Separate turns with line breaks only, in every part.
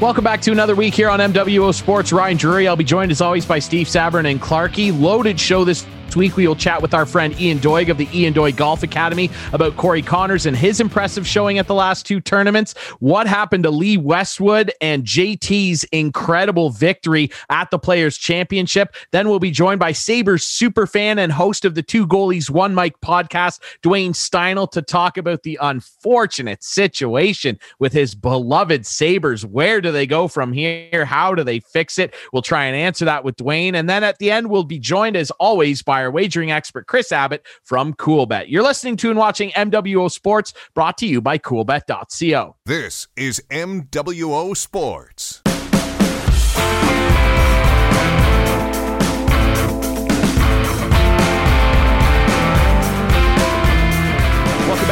Welcome back to another week here on MWO Sports. Ryan Drury. I'll be joined as always by Steve Sabrin and Clarky. Loaded show this week, we will chat with our friend Ian Doig of the Ian Doig Golf Academy about Corey Conners and his impressive showing at the last two tournaments. What happened to Lee Westwood and JT's incredible victory at the Players Championship. Then we'll be joined by Sabres super fan and host of the Two Goalies One Mike podcast, Dwayne Steinel, to talk about the unfortunate situation with his beloved Sabres. Where do they go from here? How do they fix it? We'll try and answer that with Dwayne. And then at the end, we'll be joined as always by wagering expert, Chris Abbott from Coolbet. You're listening to and watching MWO Sports, brought to you by coolbet.co.
This is MWO Sports.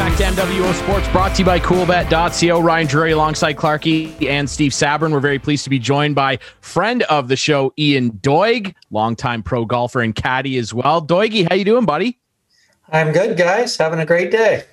Back to MWO Sports, brought to you by CoolBet.co. Ryan Drury alongside Clarky and Steve Sabrin. We're very pleased to be joined by friend of the show, Ian Doig, longtime pro golfer and caddy as well. Doigy, how you doing, buddy?
I'm good, guys. Having a great day.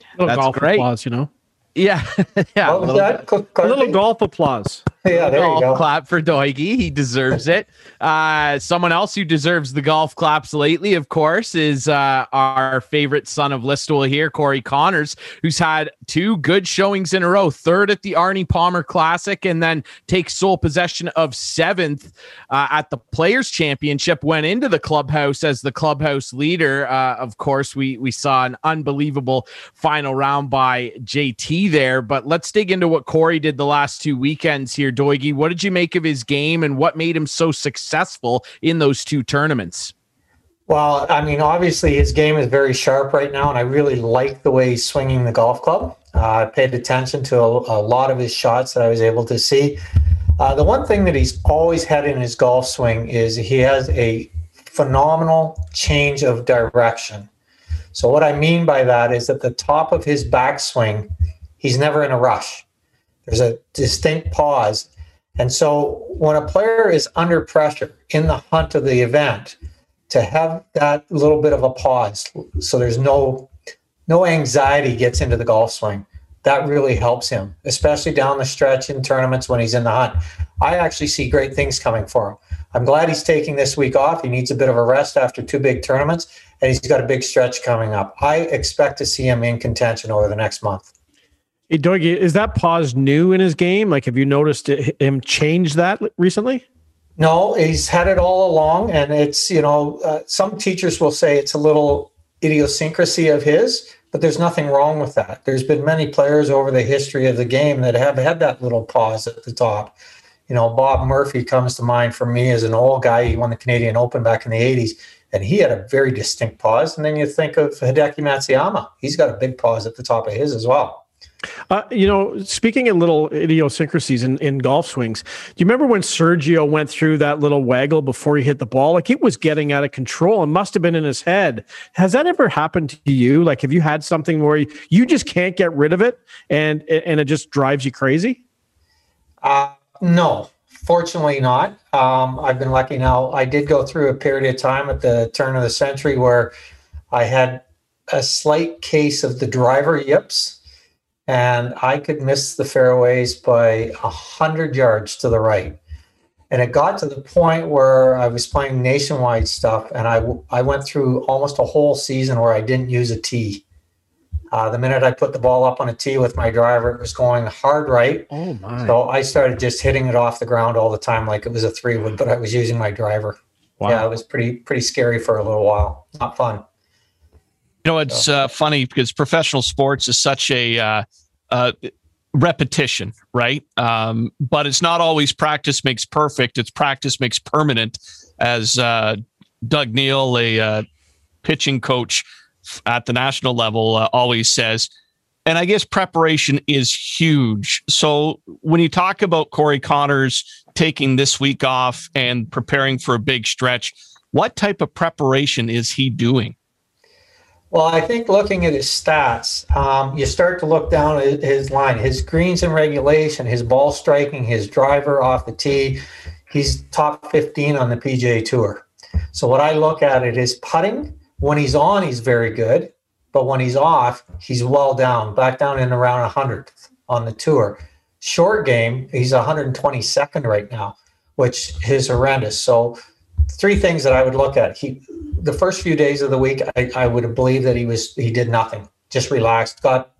A little
That's
golf
great.
applause, you know.
Yeah, yeah.
What was that?
A little golf applause.
Yeah, there you
golf
go.
clap for Doigy. He deserves it. Uh, someone else who deserves the golf claps lately, of course, is uh, our favorite son of Listowel here, Corey Conners, who's had two good showings in a row. Third at the Arnie Palmer Classic, and then takes sole possession of seventh uh, at the Players Championship. Went into the clubhouse as the clubhouse leader. Uh, of course, we we saw an unbelievable final round by JT there. But let's dig into what Corey did the last two weekends here. Doigy, what did you make of his game, and what made him so successful in those two tournaments?
Well, I mean, obviously his game is very sharp right now, and I really like the way he's swinging the golf club. Uh, I paid attention to a, a lot of his shots that I was able to see. Uh, the one thing that he's always had in his golf swing is he has a phenomenal change of direction. So, what I mean by that is at the top of his backswing, he's never in a rush. There's a distinct pause. And so, when a player is under pressure in the hunt of the event, to have that little bit of a pause so there's no no anxiety gets into the golf swing that really helps him especially down the stretch in tournaments when he's in the hunt. I actually see great things coming for him. I'm glad he's taking this week off. He needs a bit of a rest after two big tournaments and he's got a big stretch coming up. I expect to see him in contention over the next month
Hey, is that pause new in his game? Like, have you noticed it, him change that recently?
No, he's had it all along, and it's you know uh, some teachers will say it's a little idiosyncrasy of his, but there's nothing wrong with that. There's been many players over the history of the game that have had that little pause at the top. You know, Bob Murphy comes to mind for me as an old guy. He won the Canadian Open back in the '80s, and he had a very distinct pause. And then you think of Hideki Matsuyama; he's got a big pause at the top of his as well.
Uh, you know, speaking of little idiosyncrasies in, in golf swings, do you remember when Sergio went through that little waggle before he hit the ball? Like it was getting out of control and must have been in his head. Has that ever happened to you? Like, have you had something where you, you just can't get rid of it and and it just drives you crazy?
Uh, no, fortunately not. Um, I've been lucky now. I did go through a period of time at the turn of the century where I had a slight case of the driver yips, and I could miss the fairways by a hundred yards to the right. And it got to the point where I was playing nationwide stuff, and I I went through almost a whole season where I didn't use a tee. Uh, the minute I put the ball up on a tee with my driver, it was going hard right.
Oh my!
So I started just hitting it off the ground all the time, like it was a three wood, but I was using my driver.
Wow.
Yeah, it was pretty pretty scary for a little while. Not fun.
You know, it's uh, funny because professional sports is such a uh, uh, repetition, right? Um, but it's not always practice makes perfect. It's practice makes permanent, as uh, Doug Neal, a uh, pitching coach at the national level, uh, always says. And I guess preparation is huge. So when you talk about Corey Conners taking this week off and preparing for a big stretch, what type of preparation is he doing?
Well, I think looking at his stats, um, you start to look down at his line, his greens in regulation, his ball striking, his driver off the tee. He's top 15 on the PGA Tour. So what I look at it is putting. When he's on, he's very good, but when he's off, he's well down, back down in around 100 on the tour. short game, he's 122nd right now, which is horrendous. So, three things that I would look at. He, the first few days of the week, I, I would believe that he was he did nothing, just relaxed, got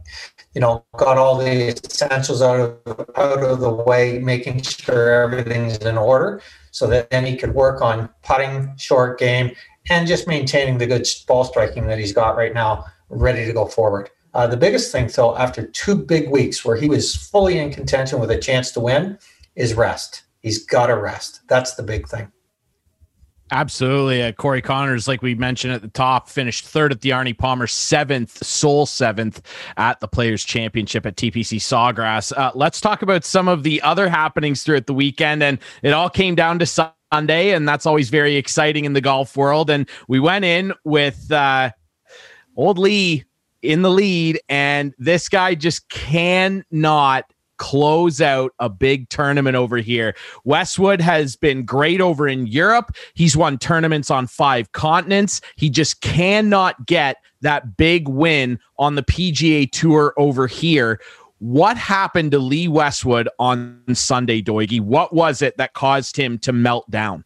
you know, got all the essentials out of out of the way, making sure everything's in order, so that then he could work on putting, short game, and just maintaining the good ball striking that he's got right now, ready to go forward. Uh, the biggest thing, though, after two big weeks where he was fully in contention with a chance to win, is rest. He's got to rest. That's the big thing.
Absolutely. Uh, Corey Conners, like we mentioned at the top, finished third at the Arnie Palmer, seventh, sole seventh at the Players Championship at TPC Sawgrass. Uh, let's talk about some of the other happenings throughout the weekend. And it all came down to Sunday, and that's always very exciting in the golf world. And we went in with uh, old Lee in the lead, and this guy just cannot close out a big tournament over here. Westwood has been great over in Europe. He's won tournaments on five continents. He just cannot get that big win on the PGA Tour over here. What happened to Lee Westwood on Sunday, Doigie? What was it that caused him to melt down?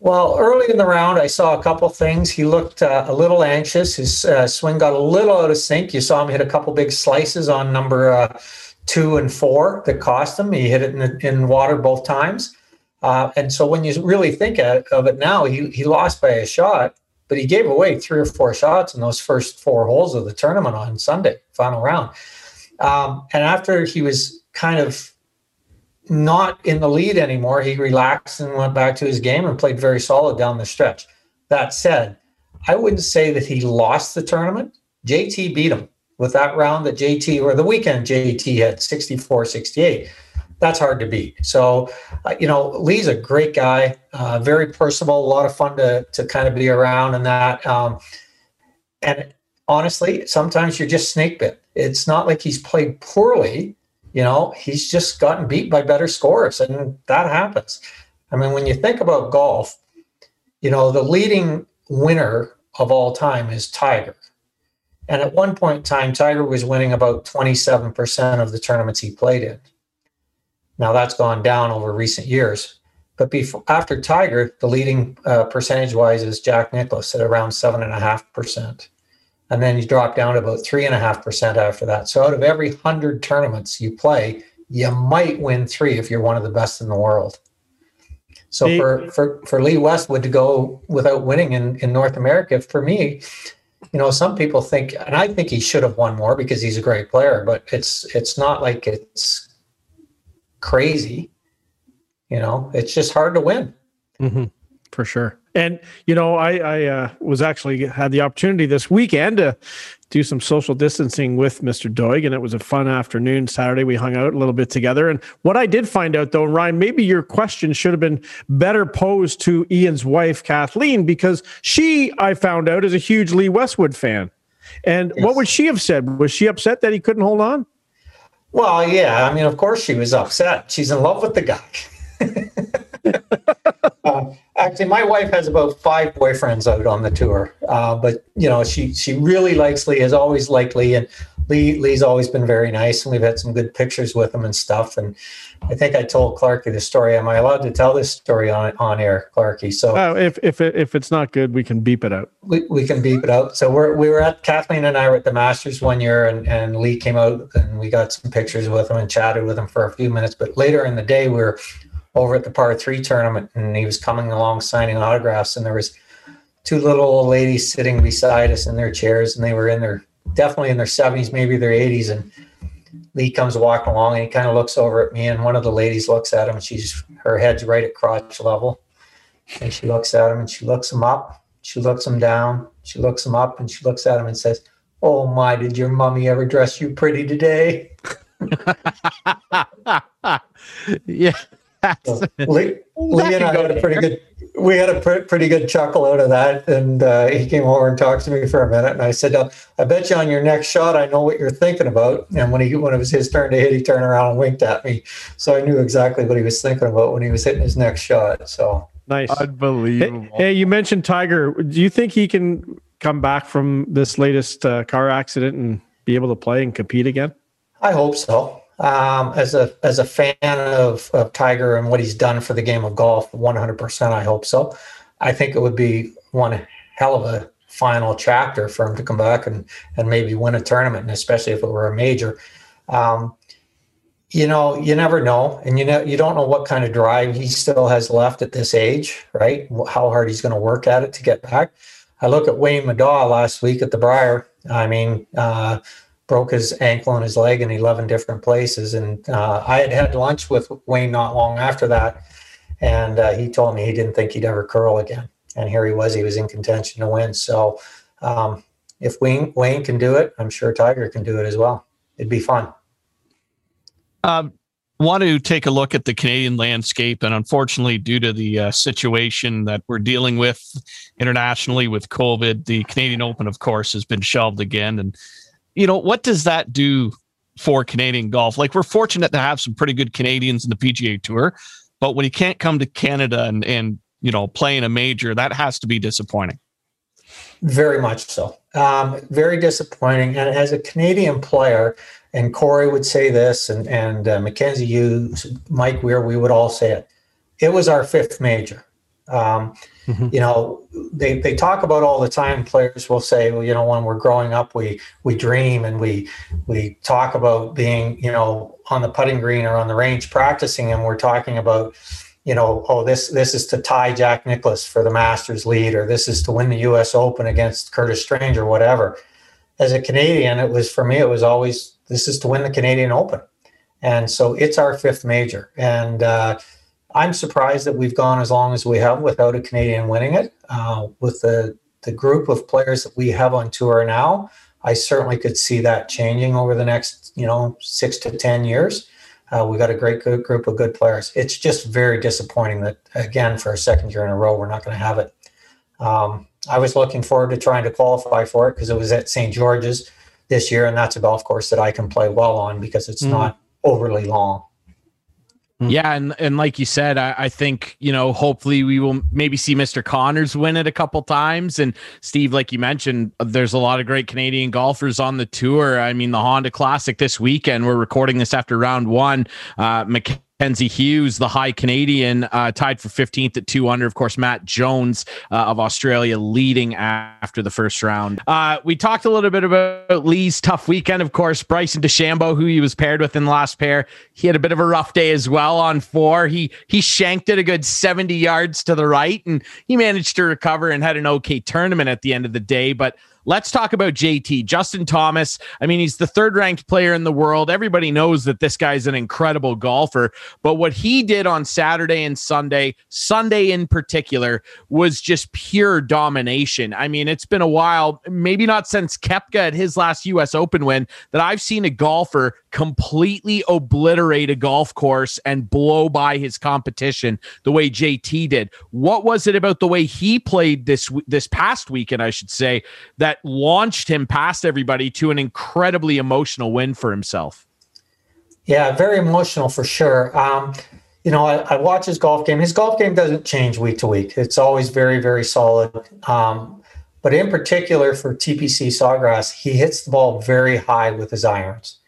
Well, early in the round, I saw a couple things. He looked uh, a little anxious. His uh, swing got a little out of sync. You saw him hit a couple big slices on number uh, two and four that cost him. He hit it in, in water both times. Uh, and so when you really think of it now, he, he lost by a shot, but he gave away three or four shots in those first four holes of the tournament on Sunday, final round. Um, and after he was kind of not in the lead anymore, he relaxed and went back to his game and played very solid down the stretch. That said, I wouldn't say that he lost the tournament. JT beat him with that round that JT or the weekend JT had 64 68. That's hard to beat. So, uh, you know, Lee's a great guy, uh, very personable, a lot of fun to, to kind of be around and that. Um, and honestly, sometimes you're just snake bit. It's not like he's played poorly. You know, he's just gotten beat by better scores, and that happens. I mean, when you think about golf, you know, the leading winner of all time is Tiger. And at one point in time, Tiger was winning about 27% of the tournaments he played in. Now that's gone down over recent years. But before, after Tiger, the leading uh, percentage wise is Jack Nicklaus at around 7.5%. And then you drop down to about 3.5% after that. So out of every 100 tournaments you play, you might win three if you're one of the best in the world. So for, for, for Lee Westwood to go without winning in, in North America, for me, you know, some people think, and I think he should have won more because he's a great player, but it's it's not like it's crazy. You know, it's just hard to win.
Mm-hmm. For sure. And you know, I, I uh, was actually had the opportunity this weekend to do some social distancing with Mr. Doig, and it was a fun afternoon. Saturday, we hung out a little bit together. And what I did find out, though, Ryan, maybe your question should have been better posed to Ian's wife, Kathleen, because she, I found out, is a huge Lee Westwood fan. And yes. what would she have said? Was she upset that he couldn't hold on?
Well, yeah. I mean, of course she was upset. She's in love with the guy. uh, actually, my wife has about five boyfriends out on the tour, uh, but you know, she she really likes Lee. Has always liked Lee, and Lee Lee's always been very nice, and we've had some good pictures with him and stuff. And I think I told Clarky the story. Am I allowed to tell this story on on air, Clarky? So
oh, if if it, if it's not good, we can beep it out.
We, we can beep it out. So we're we were at Kathleen and I were at the Masters one year, and and Lee came out and we got some pictures with him and chatted with him for a few minutes. But later in the day, we were over at the par three tournament and he was coming along signing autographs and there was two little old ladies sitting beside us in their chairs and they were in their definitely in their 70s maybe their 80s and lee comes walking along and he kind of looks over at me and one of the ladies looks at him and she's her head's right at crotch level and she looks at him and she looks him up she looks him down she looks him up and she looks at him and says oh my did your mommy ever dress you pretty today?
Yeah
so Lee, Lee and I had a pretty good. We had a pr- pretty good chuckle out of that, and uh, he came over and talked to me for a minute. And I said, "I bet you on your next shot, I know what you're thinking about." And when he when it was his turn to hit, he turned around and winked at me, so I knew exactly what he was thinking about when he was hitting his next shot. So
nice,
unbelievable.
Hey, hey you mentioned Tiger. Do you think he can come back from this latest uh, car accident and be able to play and compete again?
I hope so. Um, as a as a fan of, of Tiger and what he's done for the game of golf, 100%. I hope so. I think it would be one hell of a final chapter for him to come back and and maybe win a tournament, and especially if it were a major. Um, you know, you never know, and you know you don't know what kind of drive he still has left at this age, right? How hard he's going to work at it to get back. I look at Wayne Middaugh last week at the Brier. I mean, uh, broke his ankle and his leg in 11 different places. And uh, I had had lunch with Wayne not long after that. And uh, he told me he didn't think he'd ever curl again. And here he was, he was in contention to win. So um, if Wayne, Wayne can do it, I'm sure Tiger can do it as well. It'd be fun.
Um, want to take a look at the Canadian landscape. And unfortunately, due to the uh, situation that we're dealing with internationally with COVID, the Canadian Open, of course, has been shelved again. And you know, what does that do for Canadian golf? Like we're fortunate to have some pretty good Canadians in the PGA Tour, but when you can't come to Canada and and you know play in a major, that has to be disappointing.
Very much so. Um, very disappointing. And as a Canadian player, and Corey would say this, and and uh, Mackenzie Hughes, Mike Weir, we would all say it. It was our fifth major. Um, mm-hmm. You know, they, they talk about all the time. Players will say, well, you know, when we're growing up, we we dream and we we talk about being, you know, on the putting green or on the range practicing, and we're talking about, you know, oh, this this is to tie Jack Nicklaus for the Masters lead, or this is to win the U.S. Open against Curtis Strange or whatever. As a Canadian, it was for me, it was always this is to win the Canadian Open, and so it's our fifth major, and. Uh, I'm surprised that we've gone as long as we have without a Canadian winning it. Uh, with the the group of players that we have on tour now, I certainly could see that changing over the next, you know, six to ten years. Uh, we got a great good group of good players. It's just very disappointing that again for a second year in a row we're not going to have it. Um, I was looking forward to trying to qualify for it because it was at St. George's this year, and that's a golf course that I can play well on because it's mm. not overly long.
Mm. Yeah, and and like you said, I, I, think you know hopefully we will maybe see Mr. Conners win it a couple times. And Steve, like you mentioned, there's a lot of great Canadian golfers on the tour. I mean, the Honda Classic this weekend. We're recording this after round one. Uh, McK- Mackenzie Hughes, the high Canadian, uh, tied for 15th at two under. Of course, Matt Jones uh, of Australia leading after the first round. Uh, we talked a little bit about Lee's tough weekend. Of course, Bryson DeChambeau, who he was paired with in the last pair, he had a bit of a rough day as well on four. He he shanked it a good 70 yards to the right, and he managed to recover and had an okay tournament at the end of the day. But Let's talk about JT, Justin Thomas. I mean, he's the third ranked player in the world. Everybody knows that this guy's an incredible golfer. But what he did on Saturday and Sunday, Sunday in particular, was just pure domination. I mean, it's been a while, maybe not since Koepka at his last U.S. Open win, that I've seen a golfer completely obliterate a golf course and blow by his competition the way JT did. What was it about the way he played this this past weekend, I should say, that launched him past everybody to an incredibly emotional win for himself?
Yeah, very emotional for sure. Um, you know, I, I, watch his golf game. His golf game doesn't change week to week. It's always very, very solid. Um, but in particular for TPC Sawgrass, he hits the ball very high with his irons.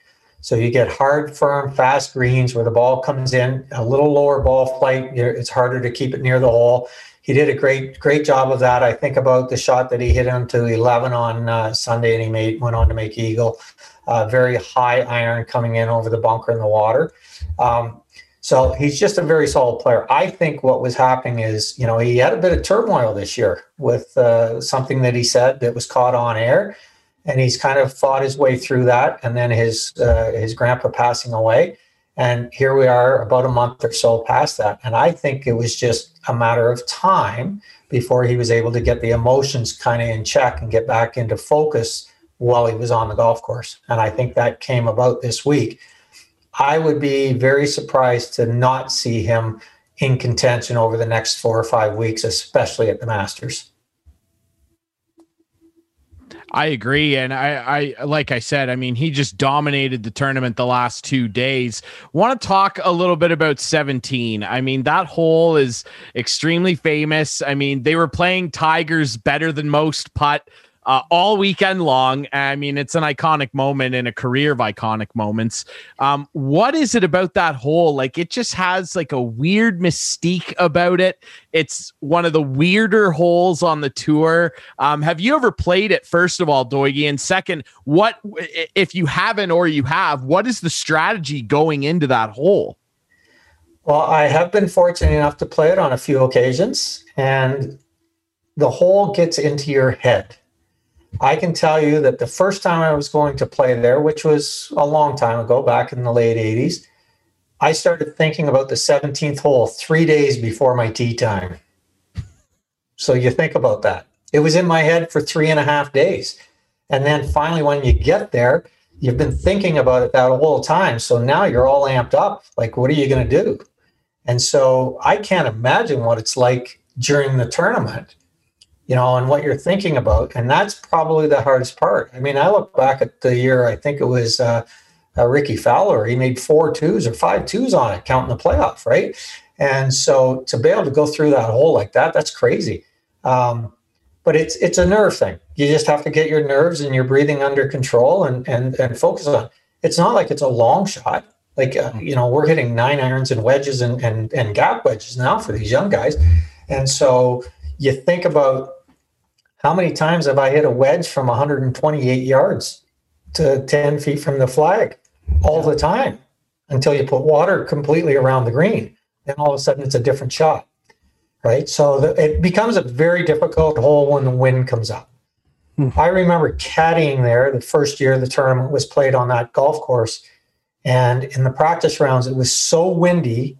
So you get hard, firm, fast greens where the ball comes in a little lower ball flight. It's harder to keep it near the hole. He did a great, great job of that. I think about the shot that he hit into 11 on uh, Sunday, and he made went on to make eagle. Uh, very high iron coming in over the bunker in the water. Um, so he's just a very solid player. I think what was happening is, you know, he had a bit of turmoil this year with uh, something that he said that was caught on air and he's kind of fought his way through that. And then his uh, his grandpa passing away, and here we are about a month or so past that. And I think it was just a matter of time before he was able to get the emotions kind of in check and get back into focus while he was on the golf course. And I think that came about this week. I would be very surprised to not see him in contention over the next four or five weeks, especially at the Masters.
I agree. And I, I, like I said, I mean, he just dominated the tournament the last two days. Want to talk a little bit about 17. I mean, that hole is extremely famous. I mean, they were playing Tigers better than most putt uh, all weekend long. I mean, it's an iconic moment in a career of iconic moments. Um, what is it about that hole? Like, it just has like a weird mystique about it. It's one of the weirder holes on the tour. Um, have you ever played it? First of all, Doigie, and second, what if you haven't or you have? What is the strategy going into that hole?
Well, I have been fortunate enough to play it on a few occasions, and the hole gets into your head. I can tell you that the first time I was going to play there, which was a long time ago, back in the late 80s, I started thinking about the 17th hole three days before my tee time. So you think about that. It was in my head for three and a half days. And then finally, when you get there, you've been thinking about it that whole time. So now you're all amped up. Like, what are you going to do? And so I can't imagine what it's like during the tournament, you know, and what you're thinking about. And that's probably the hardest part. I mean, I look back at the year, I think it was uh, uh, Rickie Fowler, he made four twos or five twos on it, counting the playoff, right? And so to be able to go through that hole like that, that's crazy. Um, but it's it's a nerve thing. You just have to get your nerves and your breathing under control and and and focus on. It. It's not like it's a long shot. Like uh, you know, we're hitting nine irons and wedges and, and and gap wedges now for these young guys, and so you think about how many times have I hit a wedge from 128 yards to 10 feet from the flag all the time until you put water completely around the green. Then all of a sudden it's a different shot, right? So the, it becomes a very difficult hole when the wind comes up. Hmm. I remember caddying there the first year the tournament was played on that golf course and in the practice rounds, it was so windy,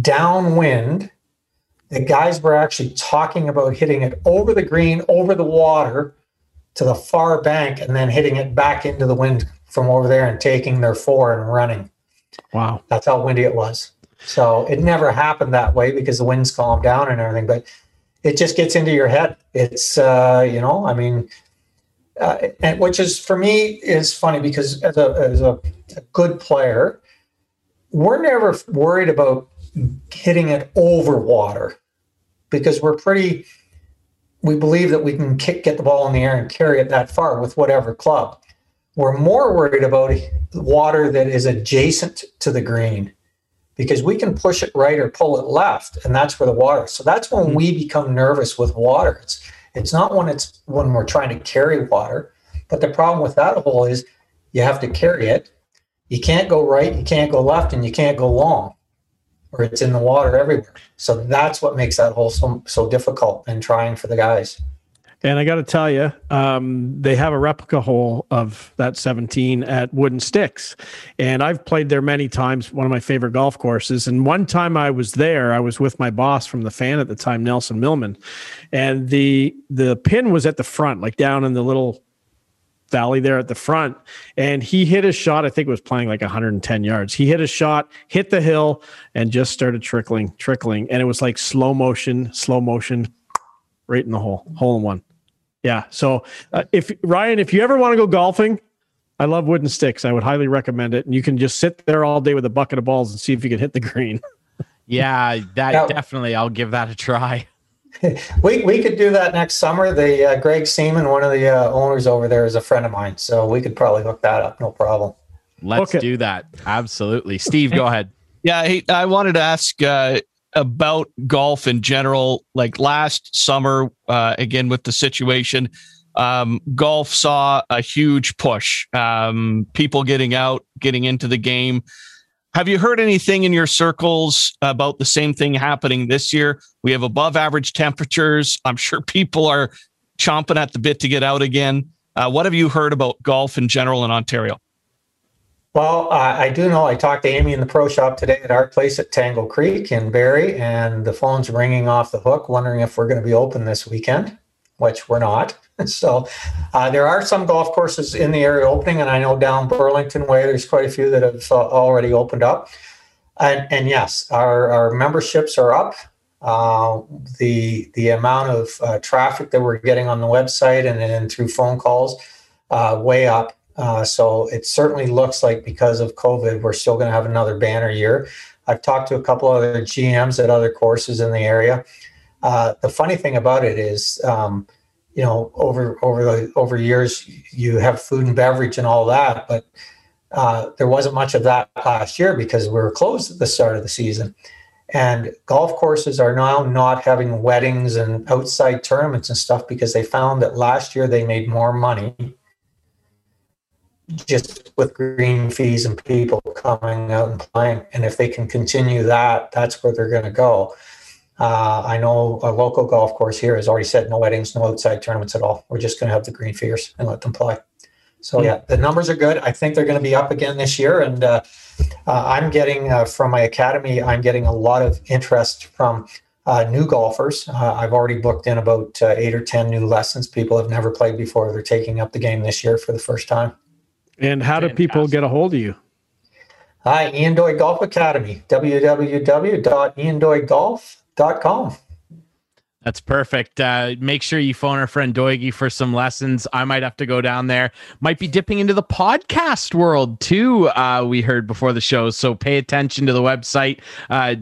downwind, that guys were actually talking about hitting it over the green, over the water to the far bank, and then hitting it back into the wind from over there and taking their four and running.
Wow.
That's how windy it was. So it never happened that way because the winds calmed down and everything, but it just gets into your head. It's, uh, you know, I mean, uh, and which is for me is funny because as a, as a, a good player, we're never worried about hitting it over water because we're pretty we believe that we can kick, get the ball in the air and carry it that far with whatever club. We're more worried about water that is adjacent to the green because we can push it right or pull it left, and that's where the water. So that's when mm-hmm. we become nervous with water. It's it's not when it's when we're trying to carry water, but the problem with that hole is you have to carry it. You can't go right, you can't go left, and you can't go long, or it's in the water everywhere. So that's what makes that hole so so difficult and trying for the guys.
And I got to tell you, um, they have a replica hole of that 17 at Wooden Sticks. And I've played there many times, one of my favorite golf courses. And one time I was there, I was with my boss from the fan at the time, Nelson Millman. And the the pin was at the front, like down in the little valley there at the front. And he hit a shot, I think it was playing like 110 yards. He hit a shot, hit the hill, and just started trickling, trickling. And it was like slow motion, slow motion, right in the hole, hole in one. Yeah. So uh, if Ryan, if you ever want to go golfing, I love wooden sticks. I would highly recommend it. And you can just sit there all day with a bucket of balls and see if you can hit the green.
yeah, that now, definitely. I'll give that a try.
we we could do that next summer. The uh, Greg Seaman, one of the uh, owners over there, is a friend of mine, so we could probably hook that up. No problem.
Let's okay. do that. Absolutely, Steve. Go ahead.
Yeah, hey, I wanted to ask uh, about golf in general. Like last summer, uh, again with the situation, um, golf saw a huge push. Um, people getting out, getting into the game. Have you heard anything in your circles about the same thing happening this year? We have above average temperatures. I'm sure people are chomping at the bit to get out again. Uh, what have you heard about golf in general in Ontario?
Well, I do know I talked to Amy in the pro shop today at our place at Tangle Creek in Barrie, and the phone's ringing off the hook, wondering if we're going to be open this weekend, which we're not. So uh, there are some golf courses in the area opening, and I know down Burlington Way, there's quite a few that have uh, already opened up. And, and, yes, our, our memberships are up. Uh, the the amount of uh, traffic that we're getting on the website and, then through phone calls uh, way up uh, so it certainly looks like because of COVID, we're still going to have another banner year. I've talked to a couple other GMs at other courses in the area. Uh, the funny thing about it is, um, you know, over over the over years, you have food and beverage and all that, but uh, there wasn't much of that last year because we were closed at the start of the season. And golf courses are now not having weddings and outside tournaments and stuff because they found that last year they made more money just with green fees and people coming out and playing. And if they can continue that, that's where they're going to go. Uh, I know a local golf course here has already said no weddings, no outside tournaments at all. We're just going to have the green feers and let them play. So yeah, the numbers are good. I think they're going to be up again this year, and uh, uh, I'm getting uh, from my academy. I'm getting a lot of interest from uh, new golfers. Uh, I've already booked in about uh, eight or ten new lessons. People have never played before. They're taking up the game this year for the first time.
And how do people get a hold of you?
Hi, Ian Doig Golf Academy. www.iandoiggolf.com.
That's perfect. Uh, make sure you phone our friend Doigie for some lessons. I might have to go down there. Might be dipping into the podcast world too. Uh, we heard before the show, so pay attention to the website. Uh,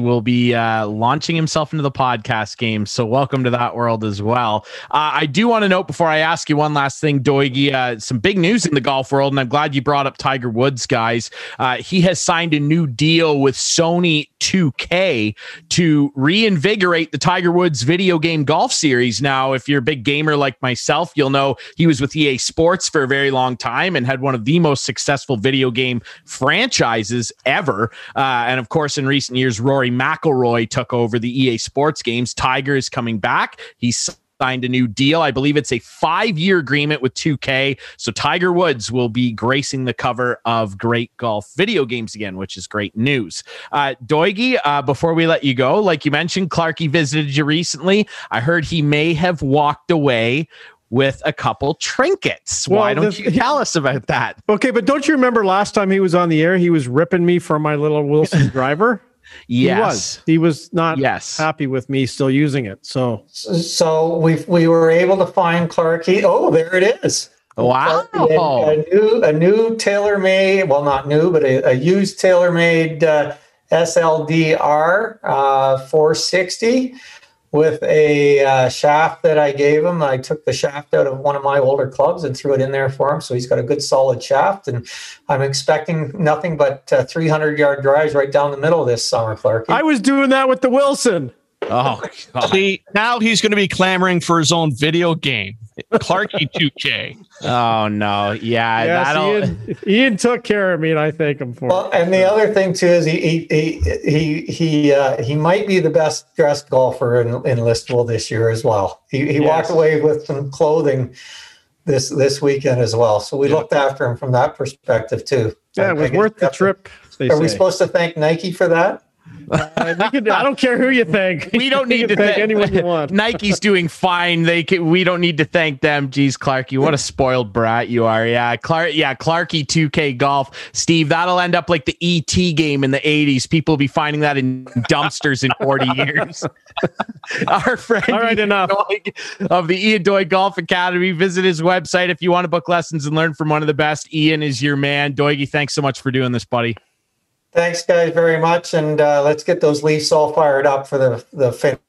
will be uh, launching himself into the podcast game. So welcome to that world as well. Uh, I do want to note before I ask you one last thing, Doigie. Uh, some big news in the golf world, and I'm glad you brought up Tiger Woods, guys. Uh, he has signed a new deal with Sony 2K to reinvigorate the Tiger Woods video game golf series. Now, if you're a big gamer like myself, you'll know he was with EA Sports for a very long time and had one of the most successful video game franchises ever. Uh, and of course, in recent years, Rory McIlroy took over the EA Sports games. Tiger is coming back. He's signed a new deal. I believe it's a five year agreement with 2K. So Tiger Woods will be gracing the cover of Great Golf video games again, which is great news. Uh, Doigie, uh, before we let you go, like you mentioned, Clarky visited you recently. I heard he may have walked away with a couple trinkets. Well, Why don't this, you tell us about that?
Okay, but don't you remember last time he was on the air, he was ripping me for my little Wilson driver?
Yes.
He was. He was not yes. happy with me still using it. So
so we we were able to find Clark Clarky. Oh, there it is.
Wow.
A, a new a new TaylorMade, well not new, but a, a used TaylorMade uh, SLDR uh, 460 with a uh, shaft that I gave him. I took the shaft out of one of my older clubs and threw it in there for him. So he's got a good solid shaft. And I'm expecting nothing but uh, 300 yard drives right down the middle this summer, Clark.
I was doing that with the Wilson.
Oh, God. see, now he's going to be clamoring for his own video game, Clarky 2K.
Oh no, yeah,
yes, Ian, Ian, took care of me, and I thank him for
well,
it.
And the other thing too is he he he he uh, he might be the best dressed golfer in, in Listowel this year as well. He he yes. walked away with some clothing this this weekend as well. So we yeah. looked after him from that perspective too.
Yeah, it was worth the trip.
Are say. we supposed to thank Nike for that?
Uh, I don't care who you think.
We don't need to thank th-
anyone you want.
Nike's doing fine. They can, we don't need to thank them. Geez, Clarky, what a spoiled brat you are. Yeah, Clark. Yeah, Clarky 2K golf. Steve, that'll end up like the ET game in the 80s. People will be finding that in dumpsters in 40 years. Our friend
All right,
Ian
enough.
of the Ian Doig Golf Academy. Visit his website if you want to book lessons and learn from one of the best. Ian is your man. Doigie, thanks so much for doing this, buddy.
Thanks, guys, very much, and uh, let's get those Leafs all fired up for the the finish.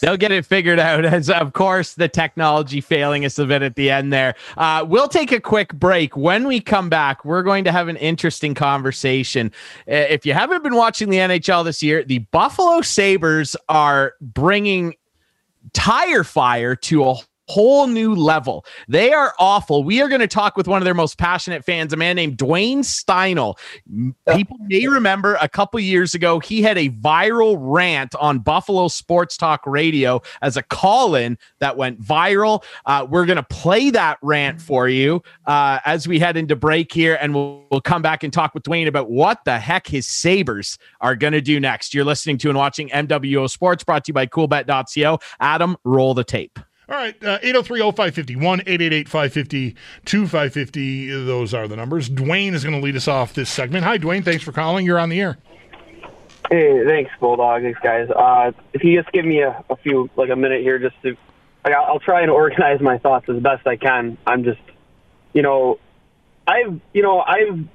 They'll get it figured out, as of course the technology failing us a bit at the end there. Uh, we'll take a quick break. When we come back, we're going to have an interesting conversation. If you haven't been watching the NHL this year, the Buffalo Sabres are bringing tire fire to a whole new level. They are awful. We are going to talk with one of their most passionate fans, a man named Dwayne Steinel. People may remember a couple years ago, he had a viral rant on Buffalo Sports Talk Radio as a call in that went viral. Uh, we're going to play that rant for you uh, as we head into break here, and we'll, we'll come back and talk with Dwayne about what the heck his Sabres are going to do next. You're listening to and watching MWO Sports brought to you by coolbet.co. Adam, roll the tape.
All right, uh, 803 0550 1 888 550 2550. Those are the numbers. Dwayne is going to lead us off this segment. Hi, Dwayne. Thanks for calling. You're on the air.
Hey, thanks, Bulldog. Thanks, guys. Uh, if you just give me a, a, few, like a minute here, just to, like, I'll try and organize my thoughts as best I can. I'm just, you know, I've, you know, I've,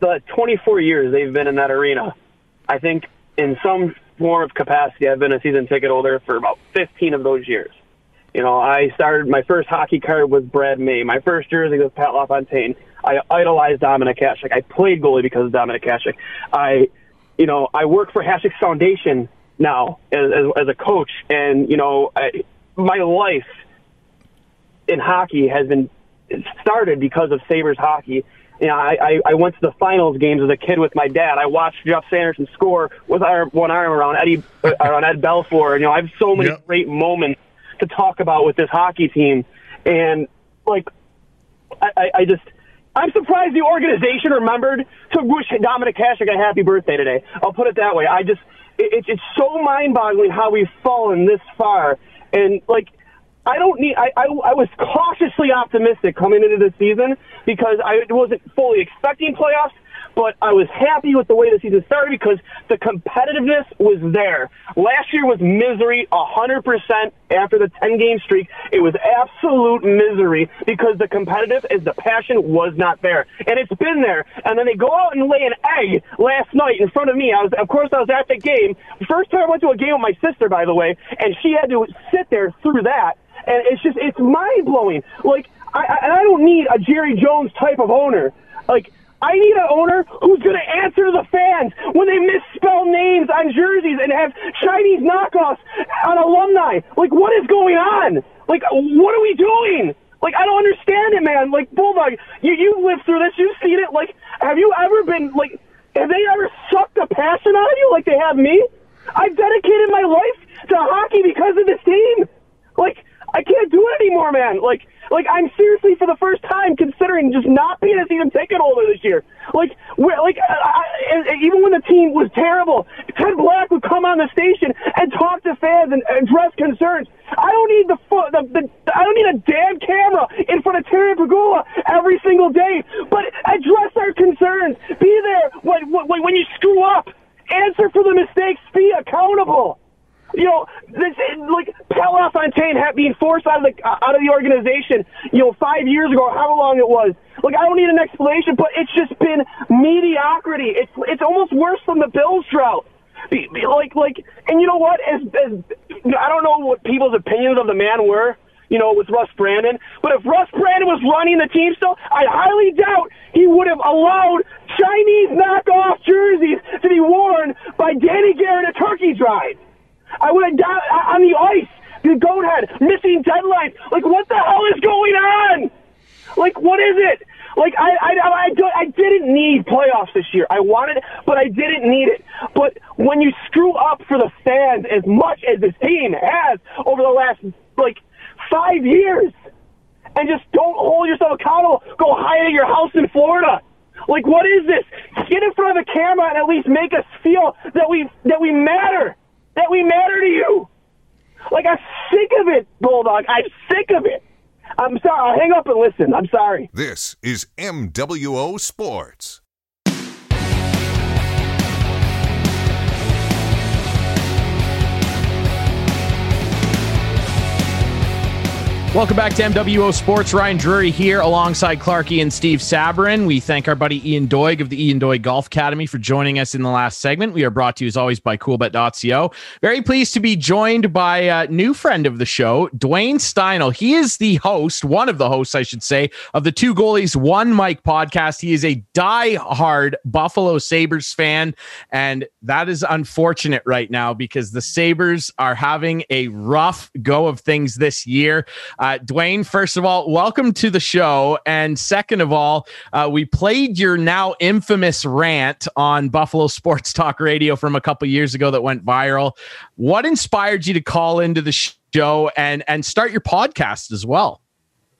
the 24 years they've been in that arena, I think in some form of capacity, I've been a season ticket holder for about 15 of those years. You know, I started my first hockey card was Brad May. My first jersey was Pat LaFontaine. I idolized Dominik Hasek. I played goalie because of Dominik Hasek. I, you know, I work for Hasek's Foundation now as, as, as a coach, and you know, I, my life in hockey has been started because of Sabres hockey. You know, I, I, I went to the finals games as a kid with my dad. I watched Geoff Sanderson score with our, one arm around Eddie, uh, around Ed Belfour. You know, I have so many yep. great moments to talk about with this hockey team. And like, I, I I just, I'm surprised the organization remembered to wish Dominik Hasek a happy birthday today. I'll put it that way. I just, it, it's so mind boggling how we've fallen this far. And like, I don't need. I, I I was cautiously optimistic coming into the season because I wasn't fully expecting playoffs, but I was happy with the way the season started because the competitiveness was there. Last year was misery, a hundred percent. After the ten game streak, it was absolute misery because the competitive is the passion was not there, and it's been there. And then they go out and lay an egg last night in front of me. I was, of course, I was at the game. First time I went to a game with my sister, by the way, and she had to sit there through that and it's just it's mind blowing. Like I, I I don't need a Jerry Jones type of owner. Like I need an owner who's going to answer to the fans when they misspell names on jerseys and have Chinese knockoffs on alumni. Like what is going on? Like what are we doing? Like I don't understand it, man. Like Bulldog, you you lived through this, you've seen it. Like have you ever been like have they ever sucked the passion out of you like they have me? I've dedicated my life to hockey because of this team. Like I can't do it anymore, man. Like, like I'm seriously for the first time considering just not being a season ticket holder this year. Like, like I, I, even when the team was terrible, Ted Black would come on the station and talk to fans and address concerns. I don't need the, the, the I don't need a damn camera in front of Terry Pegula every single day, but address our concerns. Be there when, when, when you screw up. Answer for the mistakes. Be accountable. You know, this like Pat LaFontaine being forced out of the uh, out of the organization. You know, five years ago, however long it was. Like, I don't need an explanation, but it's just been mediocrity. It's it's almost worse than the Bills drought. Like like, and you know what? As, as I don't know what people's opinions of the man were. You know, with Russ Brandon. But if Russ Brandon was running the team still, I highly doubt he would have allowed Chinese knockoff jerseys to be worn by Danny Garrett at Turkey Drive. I have died on the ice. The goat head missing deadlines. Like, what the hell is going on? Like, what is it? Like, I, I, I, I didn't need playoffs this year. I wanted it, but I didn't need it. But when you screw up for the fans as much as this team has over the last, like, five years, and just don't hold yourself accountable, go hide in your house in Florida. Like, what is this? Get in front of the camera and at least make us feel that we that we matter that we matter to you. Like, I'm sick of it, Bulldog. I'm sick of it. I'm sorry. I'll hang up and listen. I'm sorry.
This is MWO Sports.
Welcome back to MWO Sports. Ryan Drury here alongside Clarky and Steve Sabourin. We thank our buddy Ian Doig of the Ian Doig Golf Academy for joining us in the last segment. We are brought to you as always by coolbet.co. Very pleased to be joined by a new friend of the show, Dwayne Steinel. He is the host, one of the hosts, I should say, of the Two Goalies One Mike podcast. He is a die-hard Buffalo Sabres fan, and that is unfortunate right now because the Sabres are having a rough go of things this year. Uh, Dwayne, first of all, welcome to the show. And second of all, uh, we played your now infamous rant on Buffalo Sports Talk Radio from a couple years ago that went viral. What inspired you to call into the show and and start your podcast as well?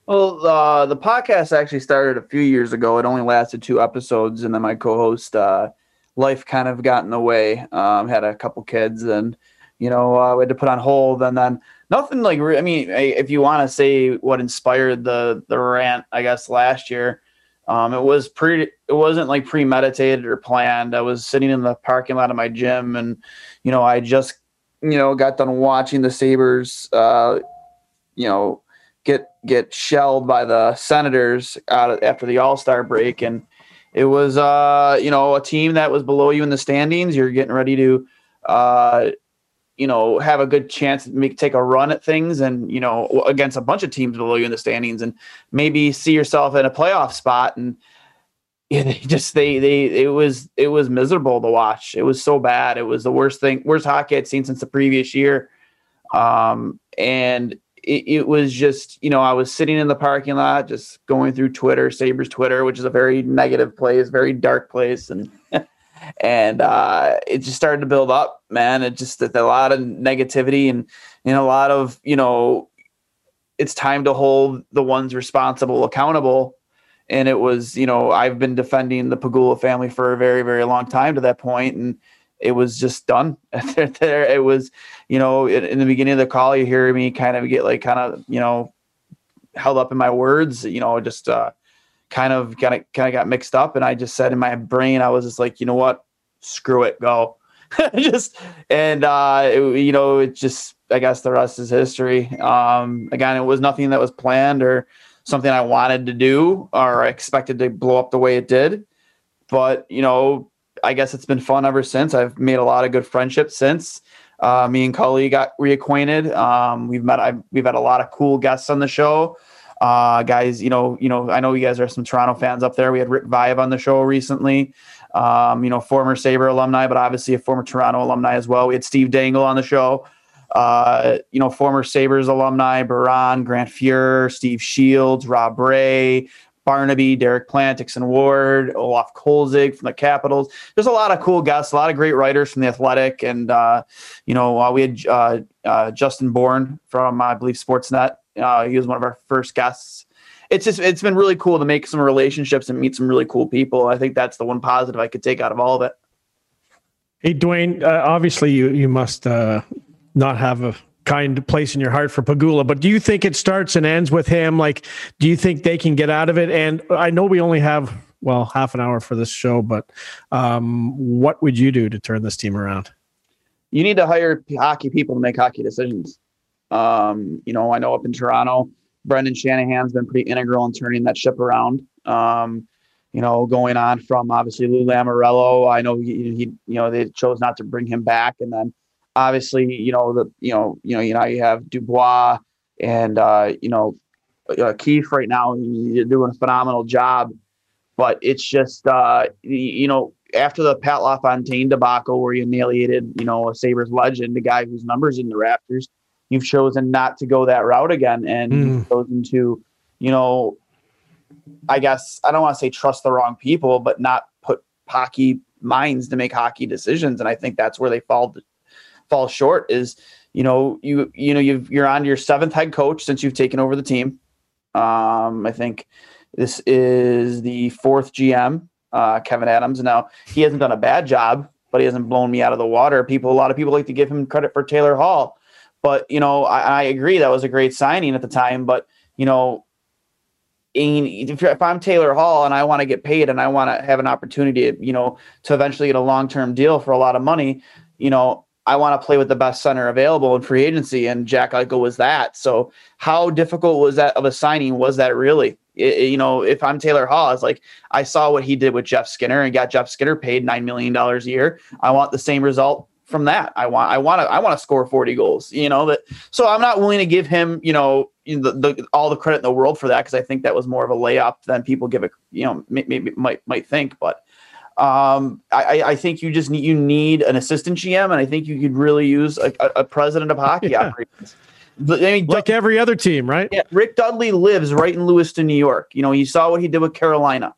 Well, uh, the podcast actually started a few years ago. It only lasted two episodes, and then my co-host, uh, life kind of got in the way. Um, had a couple kids, and you know, uh, we had to put on hold. And then nothing like I mean, if you want to say what inspired the the rant, I guess last year, um, it was pretty. It wasn't like premeditated or planned. I was sitting in the parking lot of my gym, and you know, I just you know got done watching the Sabres, uh, you know, get get shelled by the Senators out after the All Star break, and it was uh, you know a team that was below you in the standings. You're getting ready to uh, you know, have a good chance to make take a run at things, and you know, against a bunch of teams below you in the standings, and maybe see yourself in a playoff spot. And yeah, they just they they it was it was miserable to watch. It was so bad. It was the worst thing, worst hockey I'd seen since the previous year. Um, and it, it, was just, you know, I was sitting in the parking lot, just going through Twitter, Sabres Twitter, which is a very negative place, very dark place. And, and, uh, it just started to build up, man. It just, a lot of negativity and, and a lot of, you know, it's time to hold the ones responsible accountable. And it was, you know, I've been defending the Pegula family for a very, very long time to that point, and it was just done. there, it was, you know, in, in, the beginning of the call, you hear me kind of get like kind of, you know, held up in my words, you know, just uh, kind of kind of kind of got mixed up, and I just said in my brain, I was just like, you know what, screw it, go, just and uh, it, you know, it just I guess the rest is history. Um, again, it was nothing that was planned or something I wanted to do or expected to blow up the way it did. But, you know, I guess it's been fun ever since. I've made a lot of good friendships since. Uh, me and Cully got reacquainted. Um, we've met. I've, we've had a lot of cool guests on the show. Uh, guys, you know, you know, I know you guys are some Toronto fans up there. We had Rick Vaive on the show recently. Um, you know, former Sabre alumni, but obviously a former Toronto alumni as well. We had Steve Dangle on the show. Uh, you know, former Sabres alumni, Baron, Grant Fuhr, Steve Shields, Rob Ray, Barnaby, Derek Plantix Ward, Olaf Kolzig from the Capitals. There's a lot of cool guests, a lot of great writers from the Athletic, and uh, you know uh, we had uh, uh Justin Bourne from I believe Sportsnet. Uh, he was one of our first guests. It's just it's been really cool to make some relationships and meet some really cool people. I think that's the one positive I could take out of all of it.
Hey Dwayne, uh, obviously you you must not have a kind place in your heart for Pegula, but do you think it starts and ends with him? Like, do you think they can get out of it? And I know we only have well half an hour for this show, but um, what would you do to turn this team around?
You need to hire hockey people to make hockey decisions. Um, you know, I know up in Toronto, Brendan Shanahan's been pretty integral in turning that ship around. Um, you know, going on from obviously Lou Lamoriello. I know he, he, you know, they chose not to bring him back, and then obviously, you know the you know you know you know you have Dubas and uh, you know uh, Keefe right now. You're doing a phenomenal job, but it's just uh, you know after the Pat LaFontaine debacle where you annihilated, you know a Sabres legend, the guy whose numbers in the Raptors, you've chosen not to go that route again, and mm. you've chosen to you know I guess I don't want to say trust the wrong people, but not put hockey minds to make hockey decisions. And I think that's where they fall fall short is you know you you know you you're on your seventh head coach since you've taken over the team. Um, I think this is the fourth GM, uh, Kevyn Adams. Now he hasn't done a bad job, but he hasn't blown me out of the water. People, a lot of people like to give him credit for Taylor Hall, but you know I, I agree that was a great signing at the time. But you know if, if I'm Taylor Hall and I want to get paid and I want to have an opportunity, you know, to eventually get a long term deal for a lot of money, you know, I want to play with the best center available in free agency, and Jack Eichel was that. So, how difficult was that of a signing? Was that really? It, you know, if I'm Taylor Hall, it's like I saw what he did with Jeff Skinner and got Jeff Skinner paid nine million dollars a year. I want the same result from that. I want, I want to, I want to score 40 goals. You know that. So I'm not willing to give him, you know, the, the all the credit in the world for that because I think that was more of a layup than people give it. You know, maybe might might think, but um, I, I, think you just need you need an assistant GM, and I think you could really use a, a president of hockey yeah. operations.
I mean, like every other team, right?
Yeah, Rick Dudley lives right in Lewiston, New York. You know, you saw what he did with Carolina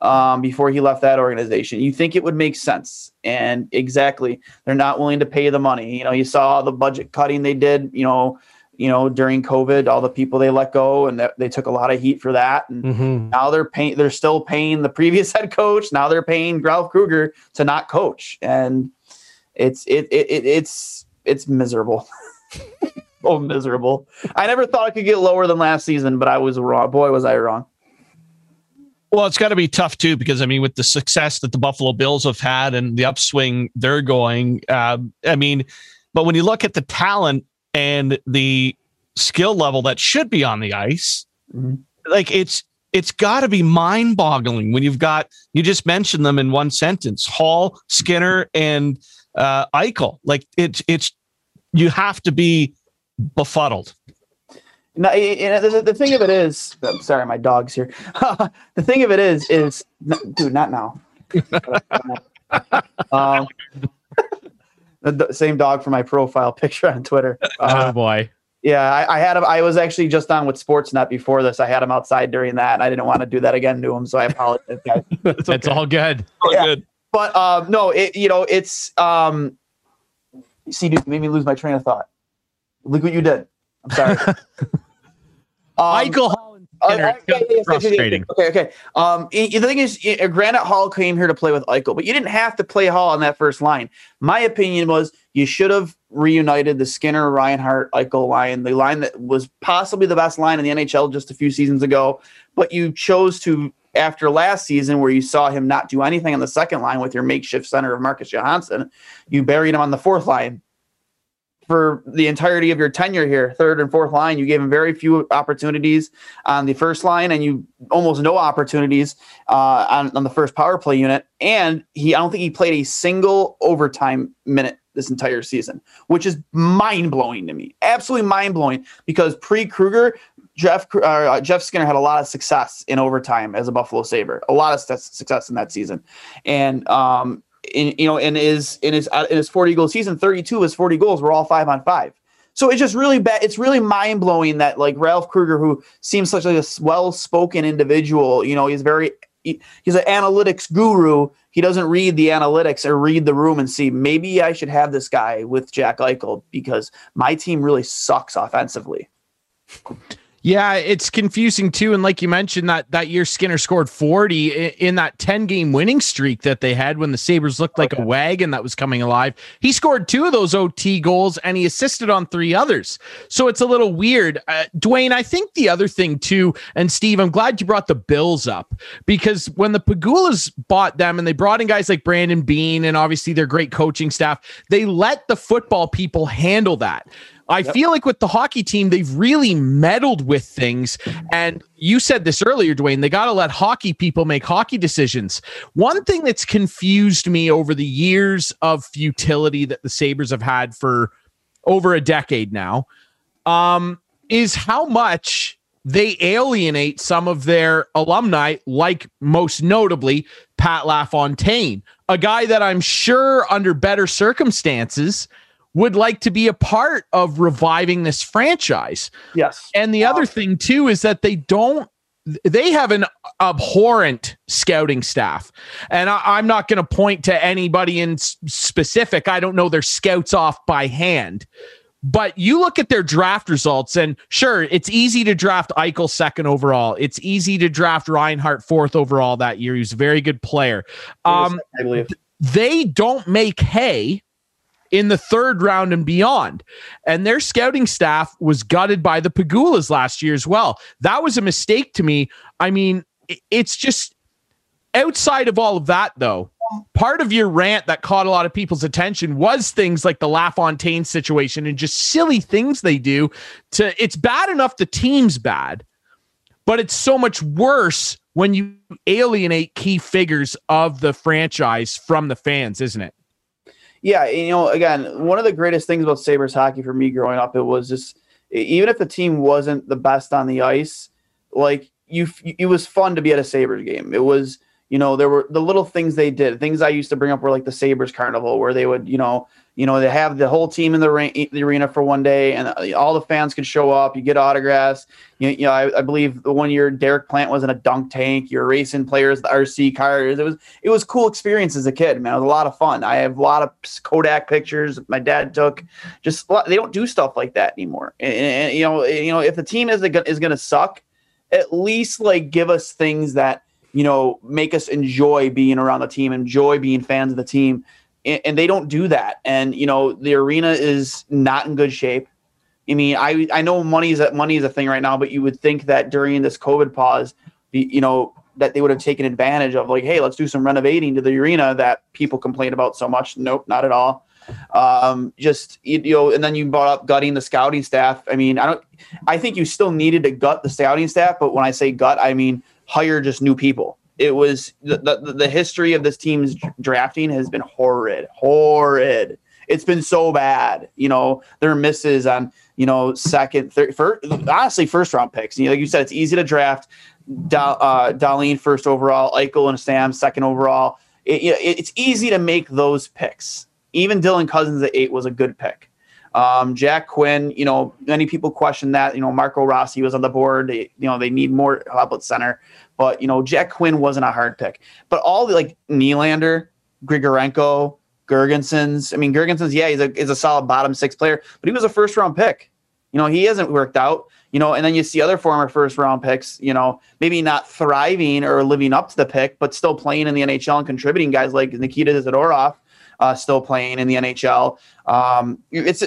um, before he left that organization. You think it would make sense, and exactly, they're not willing to pay the money. You know, you saw the budget cutting they did. You know, you know, during COVID, all the people they let go, and that they took a lot of heat for that. And mm-hmm. now they're paying, they're still paying the previous head coach. Now they're paying Ralph Krueger to not coach, and it's it, it, it it's it's miserable. oh, miserable! I never thought it could get lower than last season, but I was wrong. Boy, was I wrong.
Well, it's got to be tough too, because I mean, with the success that the Buffalo Bills have had and the upswing they're going, uh, I mean, but when you look at the talent and the skill level that should be on the ice, mm-hmm. like it's it's got to be mind boggling when you've got you just mentioned them in one sentence Hall, Skinner, and uh, Eichel. Like it's it's you have to be befuddled.
No, the, the thing of it is, I'm sorry, my dog's here. the thing of it is, is dude, not now. um, the same dog for my profile picture on Twitter.
Uh, oh boy.
Yeah, I, I, had him. I was actually just on with Sportsnet before this. I had him outside during that, and I didn't want to do that again to him, so I apologize, guys.
It's okay. all good.
All
yeah.
good.
But um, no, it you know it's um, see, dude, you made me lose my train of thought. Look what you did. I'm sorry.
Um, Michael Holland. Uh, okay,
frustrating. Okay, okay. Um, the thing is, Granite Hall came here to play with Eichel, but you didn't have to play Hall on that first line. My opinion was you should have reunited the Skinner, Reinhart, Eichel line, the line that was possibly the best line in the NHL just a few seasons ago. But you chose to, after last season, where you saw him not do anything on the second line with your makeshift center of Marcus Johansson, you buried him on the fourth line for the entirety of your tenure here, third and fourth line. You gave him very few opportunities on the first line, and you almost no opportunities uh, on, on the first power play unit. And he, I don't think he played a single overtime minute this entire season, which is mind blowing to me. Absolutely mind blowing because pre Krueger, Jeff uh, Jeff Skinner had a lot of success in overtime as a Buffalo Saber, a lot of success in that season, and um, in you know in his in his uh, in his 40 goal season 32 of his 40 goals were all five on five. So it's just really bad it's really mind-blowing that like ralph krueger who seems such like a well-spoken individual you know he's very he, he's an analytics guru. He doesn't read the analytics or read the room and see maybe i should have this guy with jack eichel because my team really sucks offensively
yeah, it's confusing too. And like you mentioned, that that year Skinner scored 40 in, that 10 game winning streak that they had when the Sabres looked like okay. a wagon that was coming alive. He scored two of those OT goals and he assisted on three others. So it's a little weird. Uh, Dwayne, I think the other thing too, and Steve, I'm glad you brought the Bills up because when the Pegulas bought them and they brought in guys like Brandon Beane and obviously their great coaching staff, they let the football people handle that. I yep. feel like with the hockey team, they've really meddled with things. And you said this earlier, Dwayne, they got to let hockey people make hockey decisions. One thing that's confused me over the years of futility that the Sabres have had for over a decade now um, is how much they alienate some of their alumni, like most notably Pat LaFontaine, a guy that I'm sure under better circumstances – would like to be a part of reviving this franchise.
Yes.
And the other thing too is that they don't they have an abhorrent scouting staff. And I, am not going to point to anybody in specific. I don't know their scouts off by hand. But you look at their draft results, and sure, it's easy to draft Eichel second overall. It's easy to draft Reinhart fourth overall that year. He's a very good player. Um, I believe they don't make hay in the third round and beyond. And their scouting staff was gutted by the Pegulas last year as well. That was a mistake to me. I mean, it's just outside of all of that, though. Part of your rant that caught a lot of people's attention was things like the LaFontaine situation and just silly things they do to it's bad enough the team's bad, but it's so much worse when you alienate key figures of the franchise from the fans, isn't it?
Yeah, you know, again, one of the greatest things about Sabres hockey for me growing up, it was just even if the team wasn't the best on the ice, like you, it was fun to be at a Sabres game. It was, you know, there were the little things they did. Things I used to bring up were like the Sabres Carnival, where they would, you know, you know, they have the whole team in the, ra- the arena for one day, and uh, all the fans can show up. You get autographs. You, you know, I, I, believe the one year Derek Plante was in a dunk tank. You're racing players, the RC cars. It was it was cool experience as a kid, man. It was a lot of fun. I have a lot of Kodak pictures my dad took. Just they don't do stuff like that anymore. And, and you know, you know, if the team is is going to suck, at least like give us things that you know make us enjoy being around the team, enjoy being fans of the team and they don't do that. And you know, the arena is not in good shape. I mean, I I know money is a, money is a thing right now, but you would think that during this COVID pause, you know, that they would have taken advantage of, like, hey, let's do some renovating to the arena that people complain about so much. Nope, not at all. Um, just you know, and then you brought up gutting the scouting staff. I mean, I don't. I think you still needed to gut the scouting staff, but when I say gut, I mean hire just new people It was the, the, the history of this team's drafting has been horrid, horrid. It's been so bad. You know, their misses on, you know, second, third, first, honestly, first round picks. You know, like you said, it's easy to draft. Da, uh, Dahlin first overall, Eichel and Sam second overall. It, it, it's easy to make those picks. Even Dylan Cozens at eight was a good pick. Um, Jack Quinn, you know, many people question that. You know, Marco Rossi was on the board. They, you know, they need more help at center. But you know, Jack Quinn wasn't a hard pick. But all the like Nylander, Grigorenko, Girgensons. I mean, Girgensons, yeah, he's a he's a solid bottom six player, but he was a first round pick. You know, he hasn't worked out. You know, and then you see other former first round picks. You know, maybe not thriving or living up to the pick, but still playing in the NHL and contributing. Guys like Nikita Zadorov, uh, still playing in the NHL. Um, it's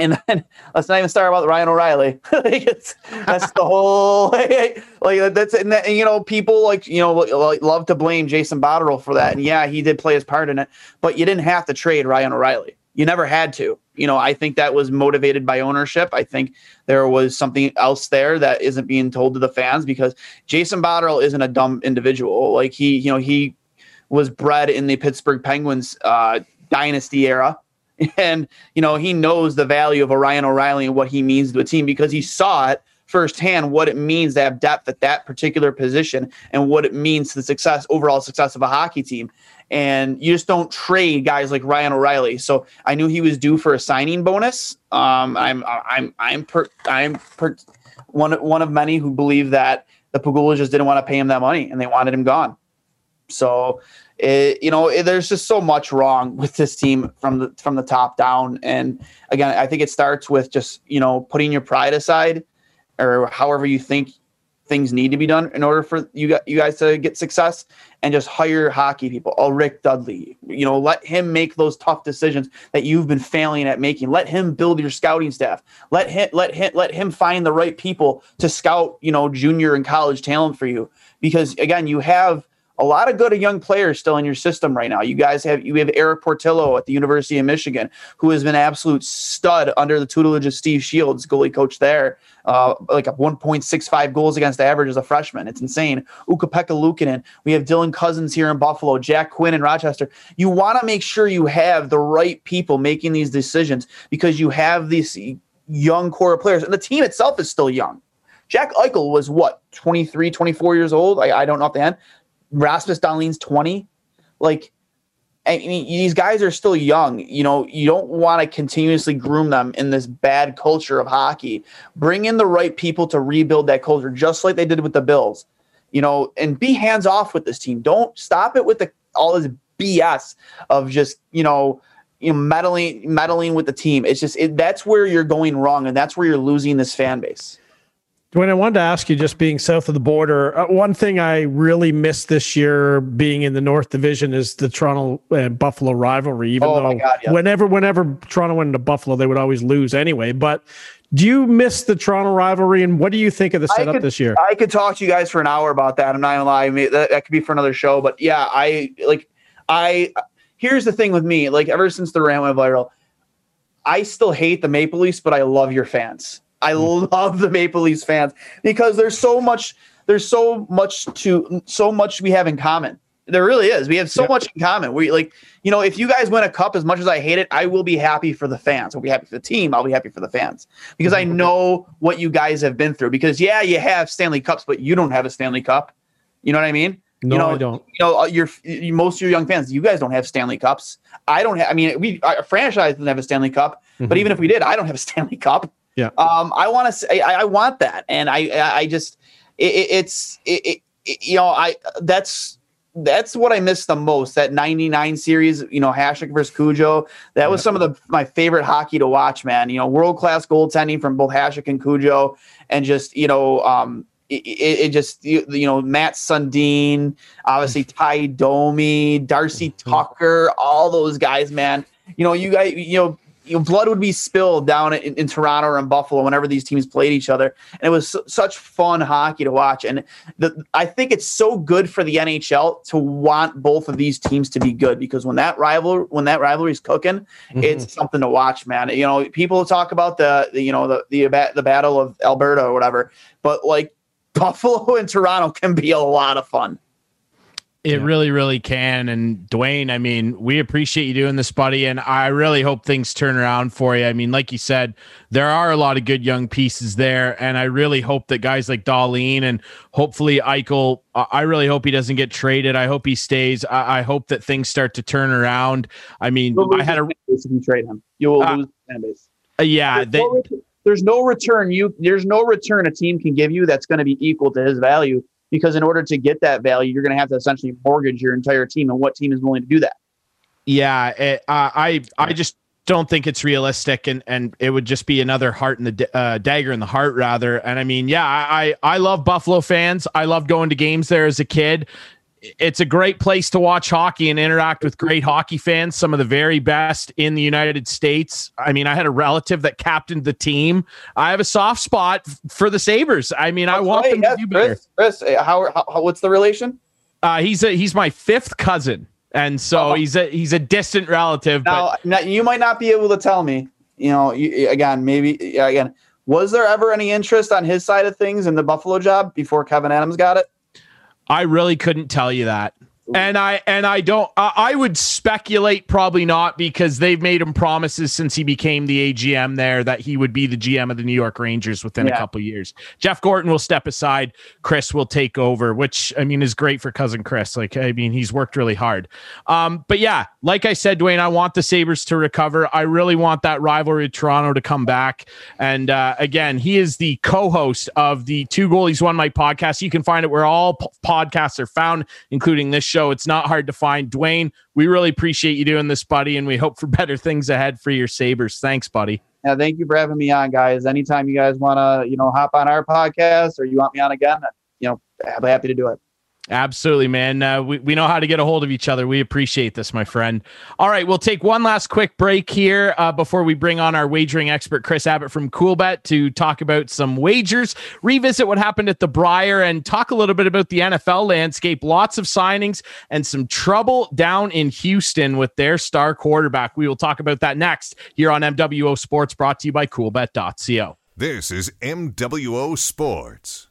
and then let's not even start about Ryan O'Reilly. like that's the whole like, like that's and, that, and, you know people like you know like, love to blame Jason Botterill for that. And yeah, he did play his part in it, but you didn't have to trade Ryan O'Reilly. You never had to. You know, I think that was motivated by ownership. I think there was something else there that isn't being told to the fans because Jason Botterill isn't a dumb individual. Like he, you know, he was bred in the Pittsburgh Penguins uh, dynasty era and, you know, he knows the value of Ryan O'Reilly and what he means to a team because he saw it firsthand what it means to have depth at that particular position and what it means to the success, overall success of a hockey team. And you just don't trade guys like Ryan O'Reilly. So I knew he was due for a signing bonus. Um, I'm, I'm, I'm, per, I'm per, one, one of many who believe that the Pegulas just didn't want to pay him that money and they wanted him gone. So it, you know, it, there's just so much wrong with this team from the from the top down. And again, I think it starts with just you know putting your pride aside, or however you think things need to be done in order for you got you guys to get success, and just hire hockey people. Oh, Rick Dudley, you know, let him make those tough decisions that you've been failing at making. Let him build your scouting staff. Let him let him let him find the right people to scout, you know, junior and college talent for you. Because again, you have a lot of good young players still in your system right now. You guys have you have Erik Portillo at the University of Michigan, who has been absolute stud under the tutelage of Steve Shields, goalie coach there. Uh, like a 1.65 goals against average as a freshman. It's insane. Ukko-Pekka We have Dylan Cozens here in Buffalo, Jack Quinn in Rochester. You want to make sure you have the right people making these decisions because you have these young core of players, and the team itself is still young. Jack Eichel was what, 23, 24 years old? I, I don't know off the hand. Rasmus Dahlin's 20. Like, I mean, these guys are still young. You know, you don't want to continuously groom them in this bad culture of hockey. Bring in the right people to rebuild that culture, just like they did with the Bills. You know, and be hands off with this team. Don't stop it with the all this BS of just you know, you know, meddling meddling with the team. It's just it, that's where you're going wrong, and that's where you're losing this fan base.
Dwayne, I wanted to ask you, just being south of the border, uh, one thing I really missed this year, being in the North Division, is the Toronto uh, Buffalo rivalry. Even oh though God, yeah. whenever, whenever Toronto went into Buffalo, they would always lose anyway. But do you miss the Toronto rivalry, and what do you think of the setup
could,
this year?
I could talk to you guys for an hour about that. I'm not gonna lie, i that, that could be for another show. But yeah, I like. I here's the thing with me, like ever since the rant went viral, I still hate the Maple Leafs, but I love your fans. I love the Maple Leafs fans because there's so much there's so much to so much we have in common. There really is. We have so much in common. We like, you know, if you guys win a cup as much as I hate it, I will be happy for the fans. I'll be happy for the team. I'll be happy for the fans because I know what you guys have been through. Because yeah, you have Stanley Cups, but you don't have a Stanley Cup. You know what I mean?
No,
you know,
I don't.
You know, uh, your most of your young fans, you guys don't have Stanley Cups. I don't have. I mean, we our franchise doesn't have a Stanley Cup, mm-hmm. but even if we did, I don't have a Stanley Cup.
Yeah.
Um, I want to say I, I, want that, and I I just it, it's it, it, you know I that's that's what I miss the most. That '99 series, you know, Hasek versus Cujo. That was some of the my favorite hockey to watch, man. You know, world class goaltending from both Hasek and Cujo, and just you know, um, it, it, just you, you, know Mats Sundin, obviously Ty Domi, Darcy mm-hmm. Tucker, all those guys, man. You know, you guys, you know, you know, blood would be spilled down in, in, Toronto or in Buffalo whenever these teams played each other, and it was su- such fun hockey to watch. And the, I think it's so good for the NHL to want both of these teams to be good because when that rival when that rivalry is cooking, mm-hmm. it's something to watch, man. You know, people talk about the, the you know the the the battle of Alberta or whatever, but like Buffalo and Toronto can be a lot of fun.
It really, really can. And Dwayne, I mean, we appreciate you doing this, buddy. And I really hope things turn around for you. I mean, like you said, there are a lot of good young pieces there. And I really hope that guys like Dahlin and hopefully Eichel, I really hope he doesn't get traded. I hope he stays. I, I hope that things start to turn around. I mean, I had a.
If you trade him, you will uh, lose fan base.
Uh, yeah.
There's, they, no there's no return you there's no return a team can give you that's going to be equal to his value because in order to get that value, you're going to have to essentially mortgage your entire team. And what team is willing to do that?
Yeah, it, uh, I I just don't think it's realistic, and and it would just be another heart in the uh, dagger in the heart rather. And I mean, yeah, I I love Buffalo fans. I love going to games there as a kid it's a great place to watch hockey and interact with great hockey fans, some of the very best in the United States. I mean, I had a relative that captained the team. I have a soft spot for the Sabres. I mean, I want them yes, to do better.
Chris, Chris how, how, what's the relation?
Uh, he's a he's my fifth cousin, and so oh. he's a he's a distant relative.
Now, but now, you might not be able to tell me. You know, you, again, maybe again, was there ever any interest on his side of things in the Buffalo job before Kevyn Adams got it?
I really couldn't tell you that and I and I don't. Uh, I would speculate probably not because they've made him promises since he became the AGM there that he would be the GM of the New York Rangers within yeah. a couple years. Jeff Gorton will step aside. Chris will take over, which I mean is great for cousin Chris. Like I mean, he's worked really hard. Um, but yeah, like I said, Dwayne, I want the Sabres to recover. I really want that rivalry with Toronto to come back. And uh, again, he is the co-host of the Two Goalies One Mic podcast. You can find it where all p- podcasts are found, including this show show. It's not hard to find. Dwayne, we really appreciate you doing this, buddy, and we hope for better things ahead for your Sabres. Thanks, buddy.
Yeah, thank you for having me on, guys. Anytime you guys want to, you know, hop on our podcast or you want me on again, you know, I'll be happy to do it.
Absolutely, man. Uh, we, we know how to get a hold of each other. We appreciate this, my friend. All right, we'll take one last quick break here uh, before we bring on our wagering expert, Chris Abbott from Coolbet, to talk about some wagers, revisit what happened at the Brier, and talk a little bit about the NFL landscape. Lots of signings and some trouble down in Houston with their star quarterback. We will talk about that next here on MWO Sports, brought to you by Coolbet.co.
This is MWO Sports.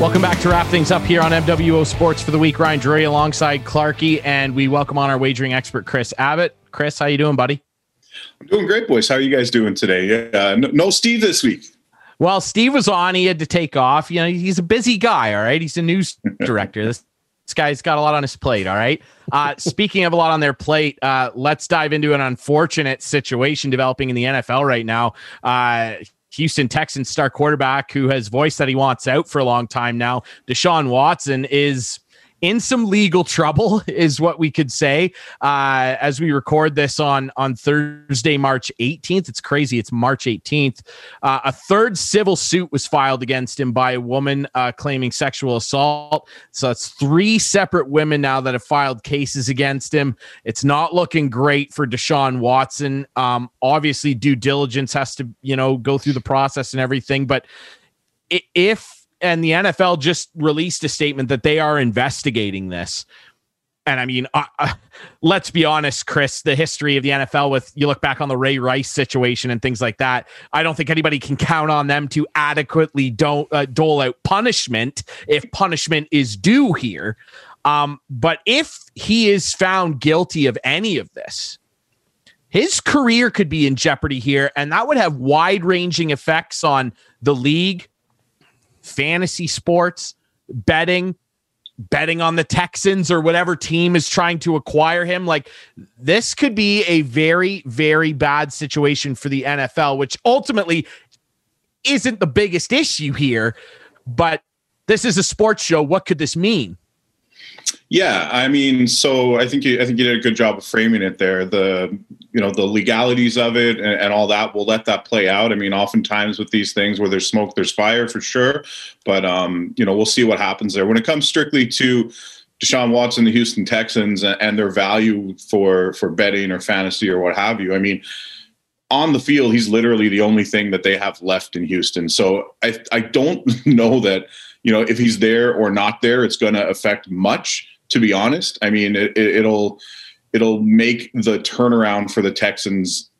Welcome back to wrap things up here on MWO Sports for the week. Ryan Drury alongside Clarky, and we welcome on our wagering expert Chris Abbott. Chris, how you doing, buddy?
I'm doing great, boys. How are you guys doing today? Uh, no, no Steve this week.
Well, Steve was on. He had to take off. You know, he's a busy guy. All right, he's a news director. This this guy's got a lot on his plate. All right. Uh, speaking of a lot on their plate, uh, let's dive into an unfortunate situation developing in the NFL right now. Houston Texans star quarterback who has voiced that he wants out for a long time now. Deshaun Watson is in some legal trouble, is what we could say. Uh, as we record this on on Thursday, March 18th, it's crazy. It's March 18th. Uh, a third civil suit was filed against him by a woman uh, claiming sexual assault. So it's three separate women now that have filed cases against him. It's not looking great for Deshaun Watson. Um, obviously, due diligence has to you know go through the process and everything, but if and the NFL just released a statement that they are investigating this. And I mean, uh, uh, let's be honest, Chris, the history of the NFL with you look back on the Ray Rice situation and things like that. I don't think anybody can count on them to adequately don't uh, dole out punishment if punishment is due here. Um, but if he is found guilty of any of this, his career could be in jeopardy here, and that would have wide ranging effects on the league, fantasy sports, betting, betting on the Texans or whatever team is trying to acquire him. Like this could be a very, very bad situation for the NFL, which ultimately isn't the biggest issue here. But this is a sports show. What could this mean?
Yeah, I mean, so I think you, I think you did a good job of framing it there. The you know the legalities of it and, and, all that. We'll let that play out. I mean, oftentimes with these things where there's smoke, there's fire for sure. But um, you know, we'll see what happens there. When it comes strictly to Deshaun Watson, the Houston Texans, and their value for for betting or fantasy or what have you. I mean, on the field, he's literally the only thing that they have left in Houston. So I I don't know that you know if he's there or not there, it's going to affect much. To be honest, I mean, it, it, it'll it'll make the turnaround for the Texans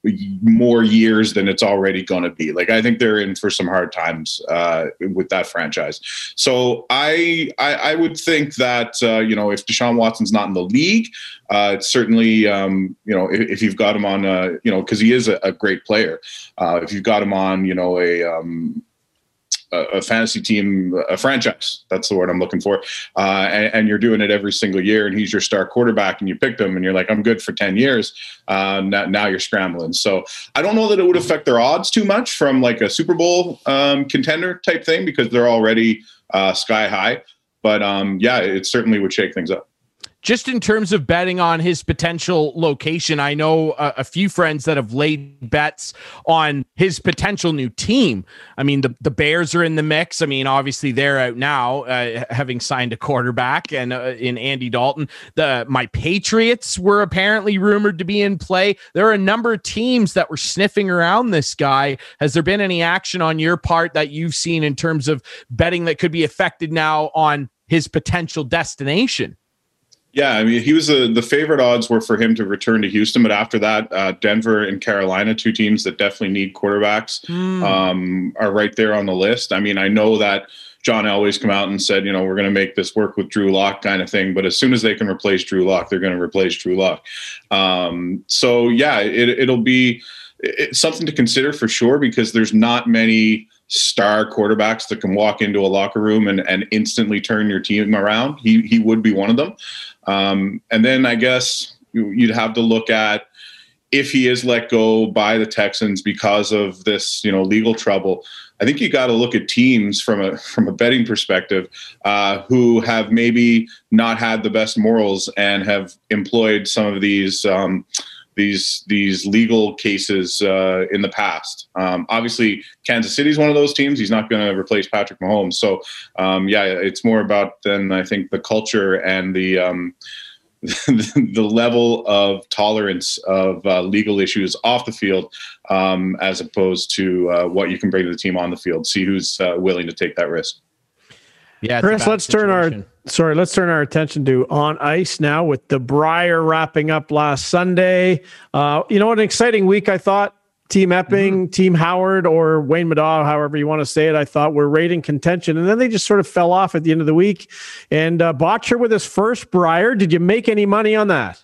more years than it's already going to be. Like I think they're in for some hard times uh, with that franchise. So I I, I would think that uh, you know if Deshaun Watson's not in the league, uh, certainly um, you know if, if, you've got him on a you know because he is a, a great player. Uh, if you've got him on you know a um, a, fantasy team, a franchise. That's the word I'm looking for. Uh, and, and, you're doing it every single year, and he's your star quarterback, and you picked him, and you're like, I'm good for 10 years. Uh, now, now, you're scrambling. So I don't know that it would affect their odds too much from like a Super Bowl um, contender type thing because they're already uh, sky high. But um, yeah, it certainly would shake things up
just in terms of betting on his potential location, I know a, a, few friends that have laid bets on his potential new team. I mean, the, the Bears are in the mix. I mean, obviously they're out now, uh, having signed a quarterback and uh, in Andy Dalton. The my Patriots were apparently rumored to be in play. There are a number of teams that were sniffing around this guy. Has there been any action on your part that you've seen in terms of betting that could be affected now on his potential destination?
Yeah, I mean, he was a, the favorite odds were for him to return to Houston, but after that, uh, Denver and Carolina, two teams that definitely need quarterbacks, mm. um, are right there on the list. I mean, I know that John Elway's come out and said, you know, we're going to make this work with Drew Lock kind of thing, but as soon as they can replace Drew Lock, they're going to replace Drew Lock. Um, so yeah, it, it'll be it's something to consider for sure because there's not many star quarterbacks that can walk into a locker room and, and instantly turn your team around. He he would be one of them. Um, and then I guess you'd have to look at if he is let go by the Texans because of this, you know, legal trouble. I think you got to look at teams from a from a betting perspective uh, who have maybe not had the best morals and have employed some of these. Um, these these legal cases uh, in the past. Um, obviously, Kansas City is one of those teams. He's not going to replace Patrick Mahomes. So, um, yeah, it's more about then I think the culture and the um, the level of tolerance of uh, legal issues off the field, um, as opposed to uh, what you can bring to the team on the field. See who's uh, willing to take that risk.
Yeah, Chris, let's situation. turn our sorry, let's turn our attention to on ice now with the Brier wrapping up last Sunday. Uh, you know what an exciting week I thought. Team Epping, mm-hmm. Team Howard, or Wayne Middaugh, however you want to say it, I thought were rating contention. And then they just sort of fell off at the end of the week. And uh, Bottcher with his first Brier. Did you make any money on that?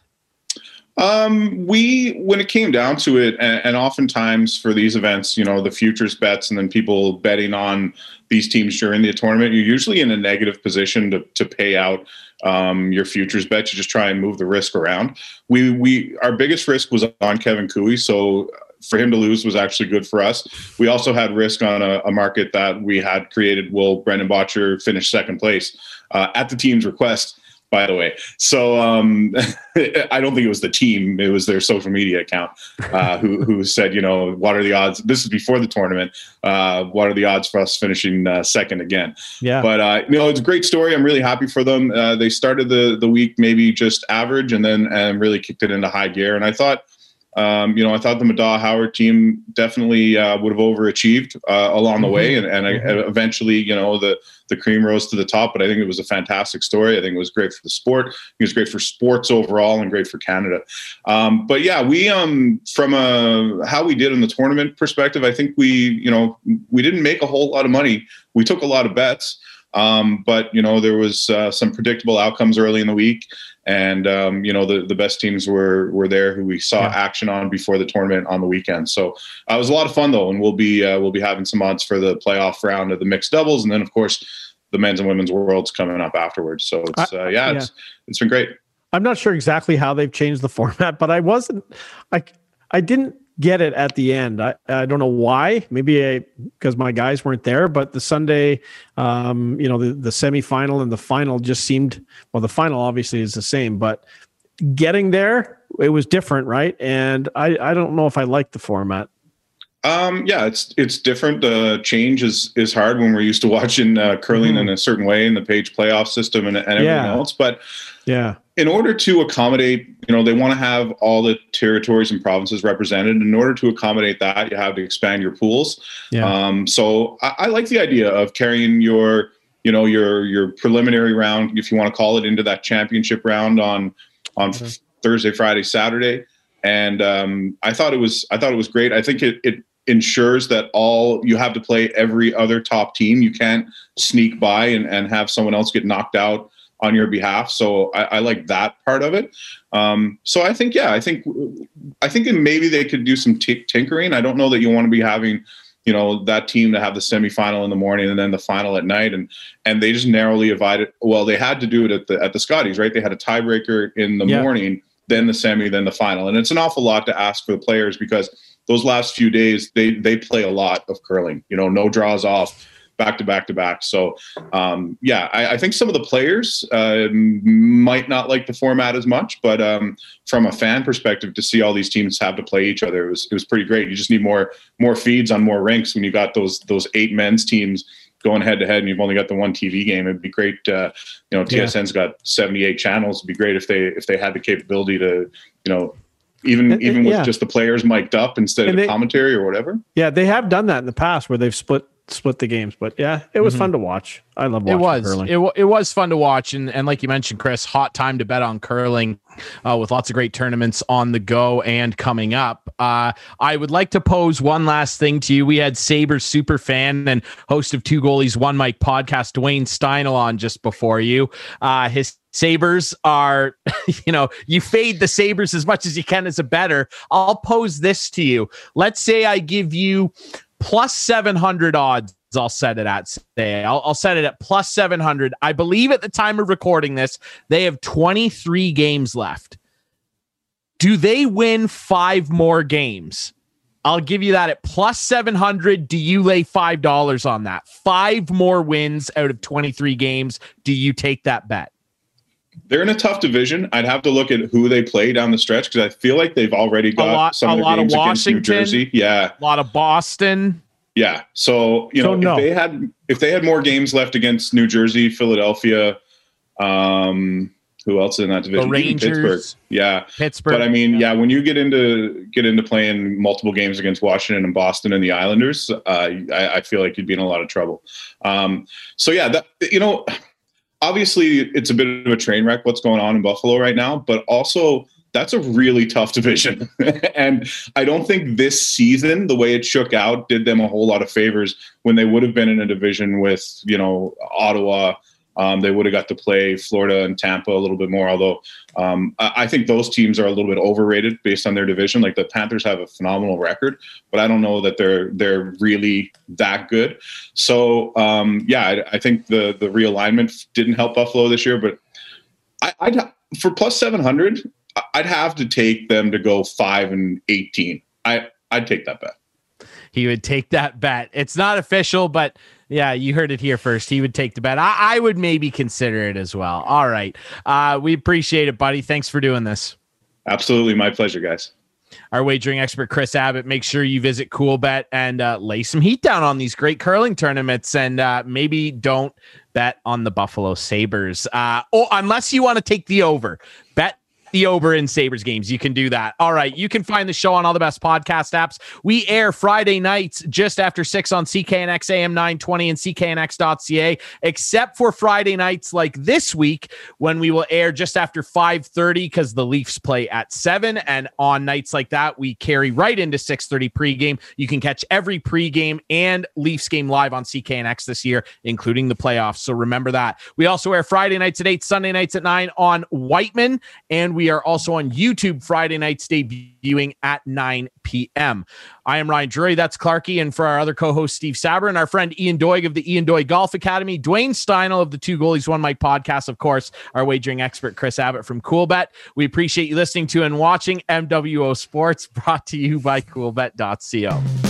Um, we, when it came down to it, and, and, oftentimes for these events, you know, the futures bets and then people betting on these teams during the tournament, you're usually in a negative position to, to pay out um, your futures bet. You just try and move the risk around. We, we, our biggest risk was on Kevin Koe. So for him to lose was actually good for us. We also had risk on a, a market that we had created. Will Brendan Bottcher finish second place uh, at the team's request? By the way. So um, I don't think it was the team; it was their social media account uh, who who said, you know, what are the odds? This is before the tournament. Uh, what are the odds for us finishing uh, second again?
Yeah.
But uh, you know, it's a great story. I'm really happy for them. Uh, they started the the week maybe just average, and then and really kicked it into high gear. And I thought um, you know, I thought the Middaugh Howard team definitely uh, would have overachieved uh, along the mm-hmm. way, and, and mm-hmm. eventually, you know, the the cream rose to the top. But I think it was a fantastic story. I think it was great for the sport. It was great for sports overall, and great for Canada. Um, but yeah, we um, from a how we did in the tournament perspective, I think we, you know, we didn't make a whole lot of money. We took a lot of bets. Um, but you know there was uh, some predictable outcomes early in the week, and um, you know the, the best teams were were there who we saw yeah. action on before the tournament on the weekend. So uh, it was a lot of fun though, and we'll be uh, we'll be having some odds for the playoff round of the mixed doubles, and then of course the men's and women's worlds coming up afterwards. So it's uh, yeah, yeah, it's it's been great.
I'm not sure exactly how they've changed the format, but I wasn't I I didn't get it at the end. I, I don't know why. Maybe because my guys weren't there. But the Sunday, um, you know, the the semifinal and the final just seemed well. The final obviously is the same, but getting there it was different, right? And I I don't know if I like the format.
Um, yeah, it's it's different. The uh, change is is hard when we're used to watching uh, curling mm-hmm. in a certain way in the page playoff system and, and everything yeah. else. But
yeah,
in order to accommodate, you know, they want to have all the territories and provinces represented. In order to accommodate that, you have to expand your pools. Yeah. Um, so I, I like the idea of carrying your, you know, your your preliminary round, if you want to call it, into that championship round on on mm-hmm. Thursday, Friday, Saturday, and um, I thought it was I thought it was great. I think it it ensures that all you have to play every other top team. You can't sneak by and, and have someone else get knocked out on your behalf. So I, I like that part of it. Um, so I think, yeah, I think, I think maybe they could do some t- tinkering. I don't know that you want to be having, you know, that team to have the semifinal in the morning and then the final at night. And, and they just narrowly divided. Well, they had to do it at the, at the Scotties, right? They had a tiebreaker in the yeah. morning, then the semi, then the final. And it's an awful lot to ask for the players because those last few days, they, they play a lot of curling, you know, no draws off back to back to back. So, um, yeah, I, I, think some of the players uh, might not like the format as much, but um, from a fan perspective, to see all these teams have to play each other, it was it was pretty great. You just need more more feeds on more rinks when you got those those eight men's teams going head to head and you've only got the one TV game. It'd be great. Uh, you know, TSN's yeah. got 78 channels. It'd be great if they if they had the capability to you know even and, even with yeah. just the players mic'd up instead and of they, commentary or whatever.
Yeah, they have done that in the past where they've split split the games. But yeah, it was mm-hmm. fun to watch. I love watching
it was
curling.
It, it was fun to watch, and and like you mentioned, Chris, hot time to bet on curling, uh, with lots of great tournaments on the go and coming up. Uh, I would like to pose one last thing to you. We had Sabres super fan and host of Two Goalies One Mic podcast, Dwayne Steinel, on just before you. Uh, his Sabres are, you know, you fade the Sabres as much as you can as a better. I'll pose this to you. Let's say I give you plus 700 odds. I'll set it at say I'll, I'll set it at plus 700. I believe at the time of recording this, they have 23 games left. Do they win five more games? I'll give you that at plus 700. Do you lay $5 on that? Five more wins out of 23 games. Do you take that bet?
They're in a tough division. I'd have to look at who they play down the stretch because I feel like they've already got a
lot,
some of
their
games
of against
New Jersey. Yeah,
a lot of Boston.
Yeah. So you know, so no. if they had if they had more games left against New Jersey, Philadelphia, um, who else in that division?
The Rangers,
Pittsburgh. Yeah,
Pittsburgh.
But I mean, yeah. yeah. when you get into get into playing multiple games against Washington and Boston and the Islanders, uh, I, I, feel like you'd be in a lot of trouble. Um, so yeah, that you know, obviously it's a bit of a train wreck what's going on in Buffalo right now, but also that's a really tough division. and I don't think this season, the way it shook out, did them a whole lot of favors when they would have been in a division with, you know, Ottawa, um, they would have got to play Florida and Tampa a little bit more. Although um, I think those teams are a little bit overrated based on their division. Like the Panthers have a phenomenal record, but I don't know that they're they're really that good. So um, yeah, I, I, think the the realignment didn't help Buffalo this year. But I, I'd for plus seven hundred, I'd have to take them to go five and eighteen. I I'd take that bet.
He would take that bet. It's not official, but yeah, you heard it here first. He would take the bet. I, I would maybe consider it as well. All right. Uh, we appreciate it, buddy. Thanks for doing this.
Absolutely. My pleasure, guys.
Our wagering expert, Chris Abbott. Make sure you visit Coolbet and uh, lay some heat down on these great curling tournaments and uh, maybe don't bet on the Buffalo Sabres. Uh, oh, unless you want to take the over. Bet the over in Sabres games. You can do that. All right. You can find the show on all the best podcast apps. We air Friday nights just after six on CKNX AM 920 and CKNX.ca, except for Friday nights like this week when we will air just after 5:30 because the Leafs play at seven. And on nights like that, we carry right into 6:30 pregame. You can catch every pregame and Leafs game live on CKNX this year, including the playoffs. So remember that. We also air Friday nights at eight, Sunday nights at nine on Wightman, and we are also on YouTube Friday nights debuting at 9 p.m. I am Ryan Drury. That's Clarky. And for our other co host, Steve Saber, and our friend Ian Doig of the Ian Doig Golf Academy, Dwayne Steinel of the Two Goalies One Mic podcast, of course, our wagering expert, Chris Abbott from Coolbet. We appreciate you listening to and watching MWO Sports, brought to you by coolbet.co.